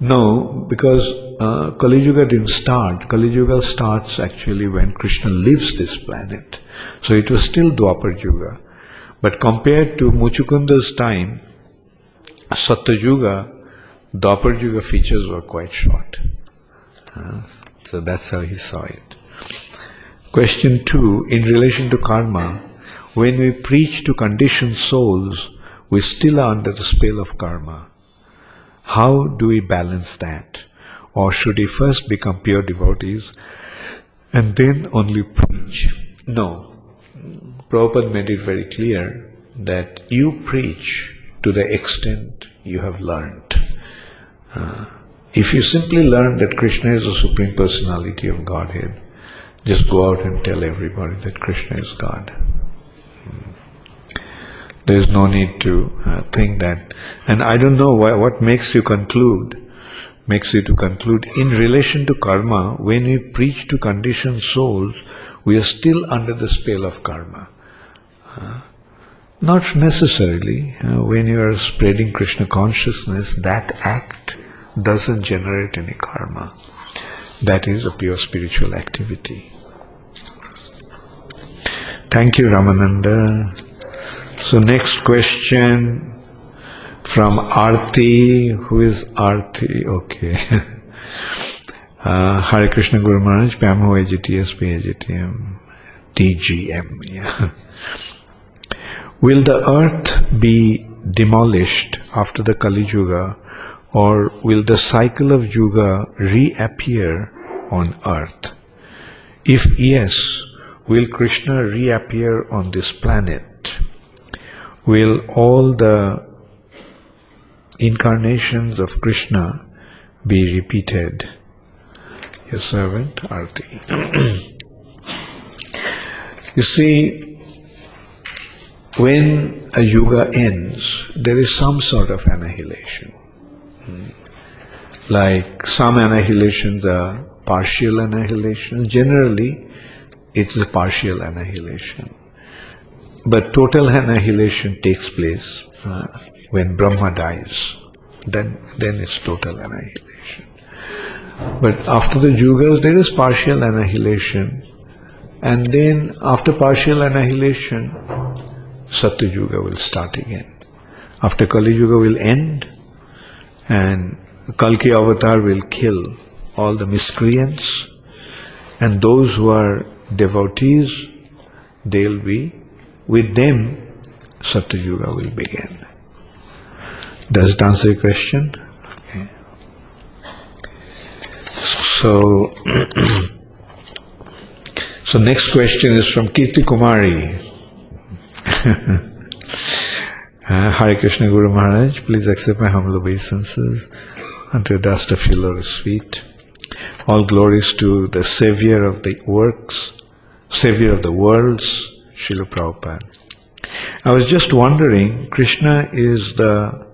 No, because uh, Kali Yuga didn't start. Kali Yuga starts actually when Krishna leaves this planet. So it was still Dwapar Yuga. But compared to Muchukunda's time, Satya Yuga, Dwapar Yuga features were quite short. Uh, so that's how he saw it. Question two, in relation to karma, when we preach to conditioned souls, we still are under the spell of karma. How do we balance that? Or should we first become pure devotees and then only preach? No. Prabhupada made it very clear that you preach to the extent you have learned. Uh, if you simply learn that Krishna is the Supreme Personality of Godhead, just go out and tell everybody that Krishna is God. There is no need to uh, think that. And I don't know why, what makes you conclude, makes you to conclude in relation to karma, when we preach to conditioned souls, we are still under the spell of karma. Uh, not necessarily. Uh, when you are spreading Krishna consciousness, that act doesn't generate any karma. That is a pure spiritual activity. Thank you, Ramananda. So, next question from Arti. Who is Arti? Okay. uh, Hare Krishna Guru Maharaj, PAMO AGTS, PAGTM, DGM. Yeah. Will the earth be demolished after the Kali Yuga or will the cycle of Yuga reappear on earth? If yes, will Krishna reappear on this planet? Will all the incarnations of Krishna be repeated? Your servant, Arti. you see, when a yuga ends, there is some sort of annihilation. Like some annihilations are partial annihilation. Generally, it's a partial annihilation. But total annihilation takes place uh, when Brahma dies. Then, then it's total annihilation. But after the yugas, there is partial annihilation. And then after partial annihilation, Satya Yuga will start again. After Kali Yuga will end and Kalki avatar will kill all the miscreants and those who are devotees, they'll be, with them, Satya Yuga will begin. Does it answer your question? So, so next question is from Kirti Kumari. uh, Hare Krishna Guru Maharaj, please accept my humble obeisances unto the dust of your lotus feet. All glories to the Savior of the works, Savior of the worlds, Srila Prabhupada. I was just wondering, Krishna is the,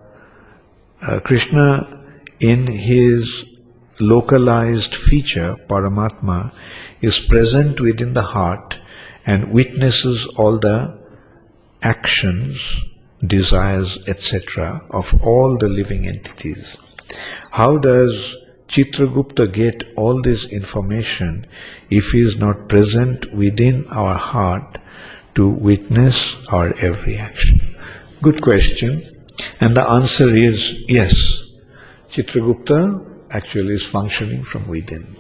uh, Krishna in his localized feature, Paramatma, is present within the heart and witnesses all the actions, desires, etc. of all the living entities. How does Chitragupta get all this information if he is not present within our heart to witness our every action? Good question. And the answer is yes. Chitragupta actually is functioning from within.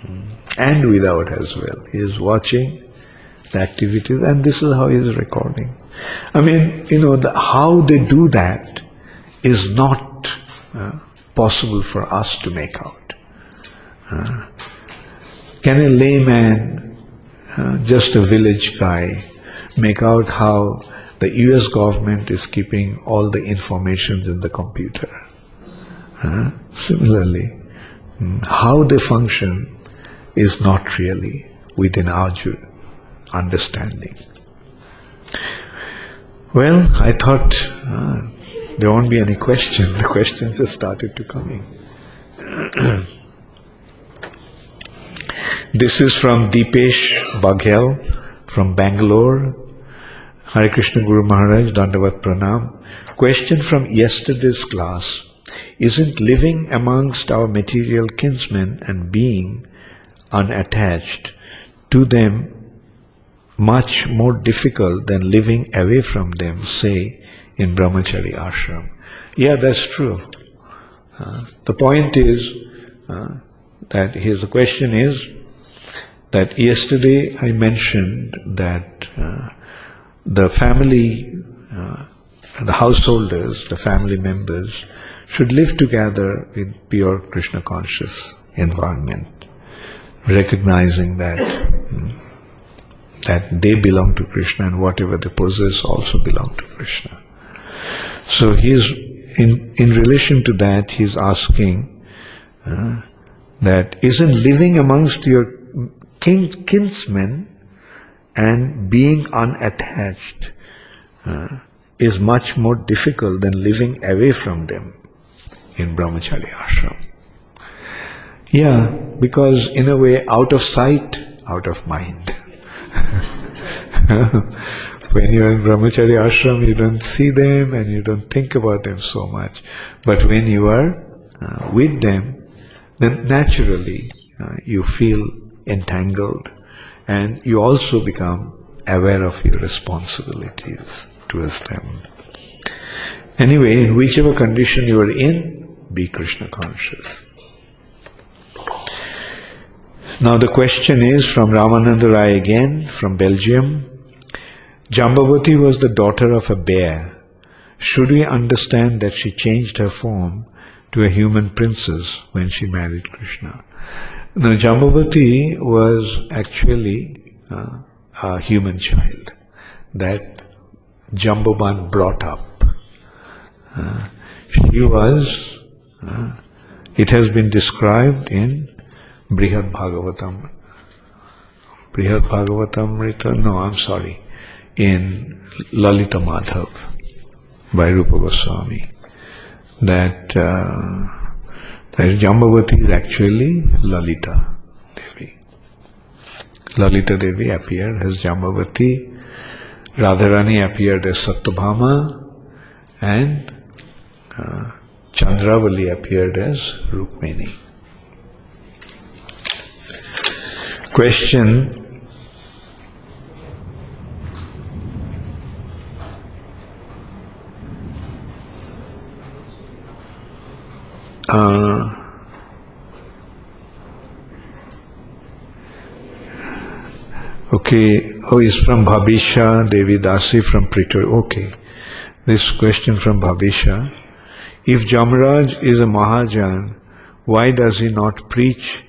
Hmm. And without as well. He is watching the activities, and this is how he is recording. I mean, you know, the, how they do that is not uh, possible for us to make out. Uh, can a layman, uh, just a village guy, make out how the US government is keeping all the informations in the computer? Uh, similarly, mm, how they function is not really within our understanding. Well, I thought uh, there won't be any question. The questions have started to come in. this is from Deepesh Baghel from Bangalore. Hare Krishna Guru Maharaj, Dandavat Pranam. Question from yesterday's class. Isn't living amongst our material kinsmen and being unattached to them much more difficult than living away from them, say, in Brahmachari ashram. Yeah, that's true. Uh, the point is uh, that here's the question is that yesterday I mentioned that uh, the family, uh, the householders, the family members should live together in pure Krishna conscious environment, recognizing that. Hmm, that they belong to Krishna and whatever they possess also belong to Krishna. So he's in in relation to that he's asking uh, that isn't living amongst your kin, kinsmen and being unattached uh, is much more difficult than living away from them in brahmachari ashram. Yeah, because in a way, out of sight, out of mind. when you're in brahmachari ashram, you don't see them and you don't think about them so much. But when you are uh, with them, then naturally uh, you feel entangled and you also become aware of your responsibilities towards them. Anyway, in whichever condition you are in, be Krishna conscious. Now the question is from Ramananda Rai again, from Belgium. Jambavati was the daughter of a bear. Should we understand that she changed her form to a human princess when she married Krishna? Now Jambavati was actually uh, a human child that Jambavan brought up. Uh, she was, uh, it has been described in Brihad Bhagavatam. Brihad Bhagavatam, no, I'm sorry in Lalita Madhav by Rupa Goswami that uh, that Jambavati is actually Lalita Devi. Lalita Devi appeared as Jambavati, Radharani appeared as Satyabhama, and uh, Chandravali appeared as Rukmini. Question Uh, okay, oh, it's from Bhabisha Devi Dasi from Pretoria. Okay, this question from Bhabisha. If Jamraj is a Mahajan, why does he not preach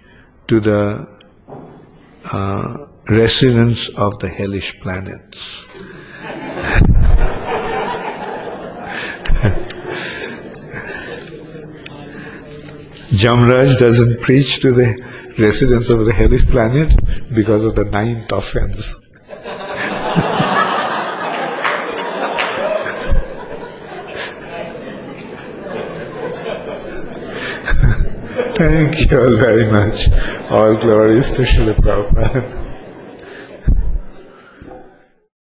to the uh, residents of the hellish planets? Jamraj doesn't preach to the residents of the hellish planet because of the ninth offense. Thank you all very much. All glories to Srila Prabhupada.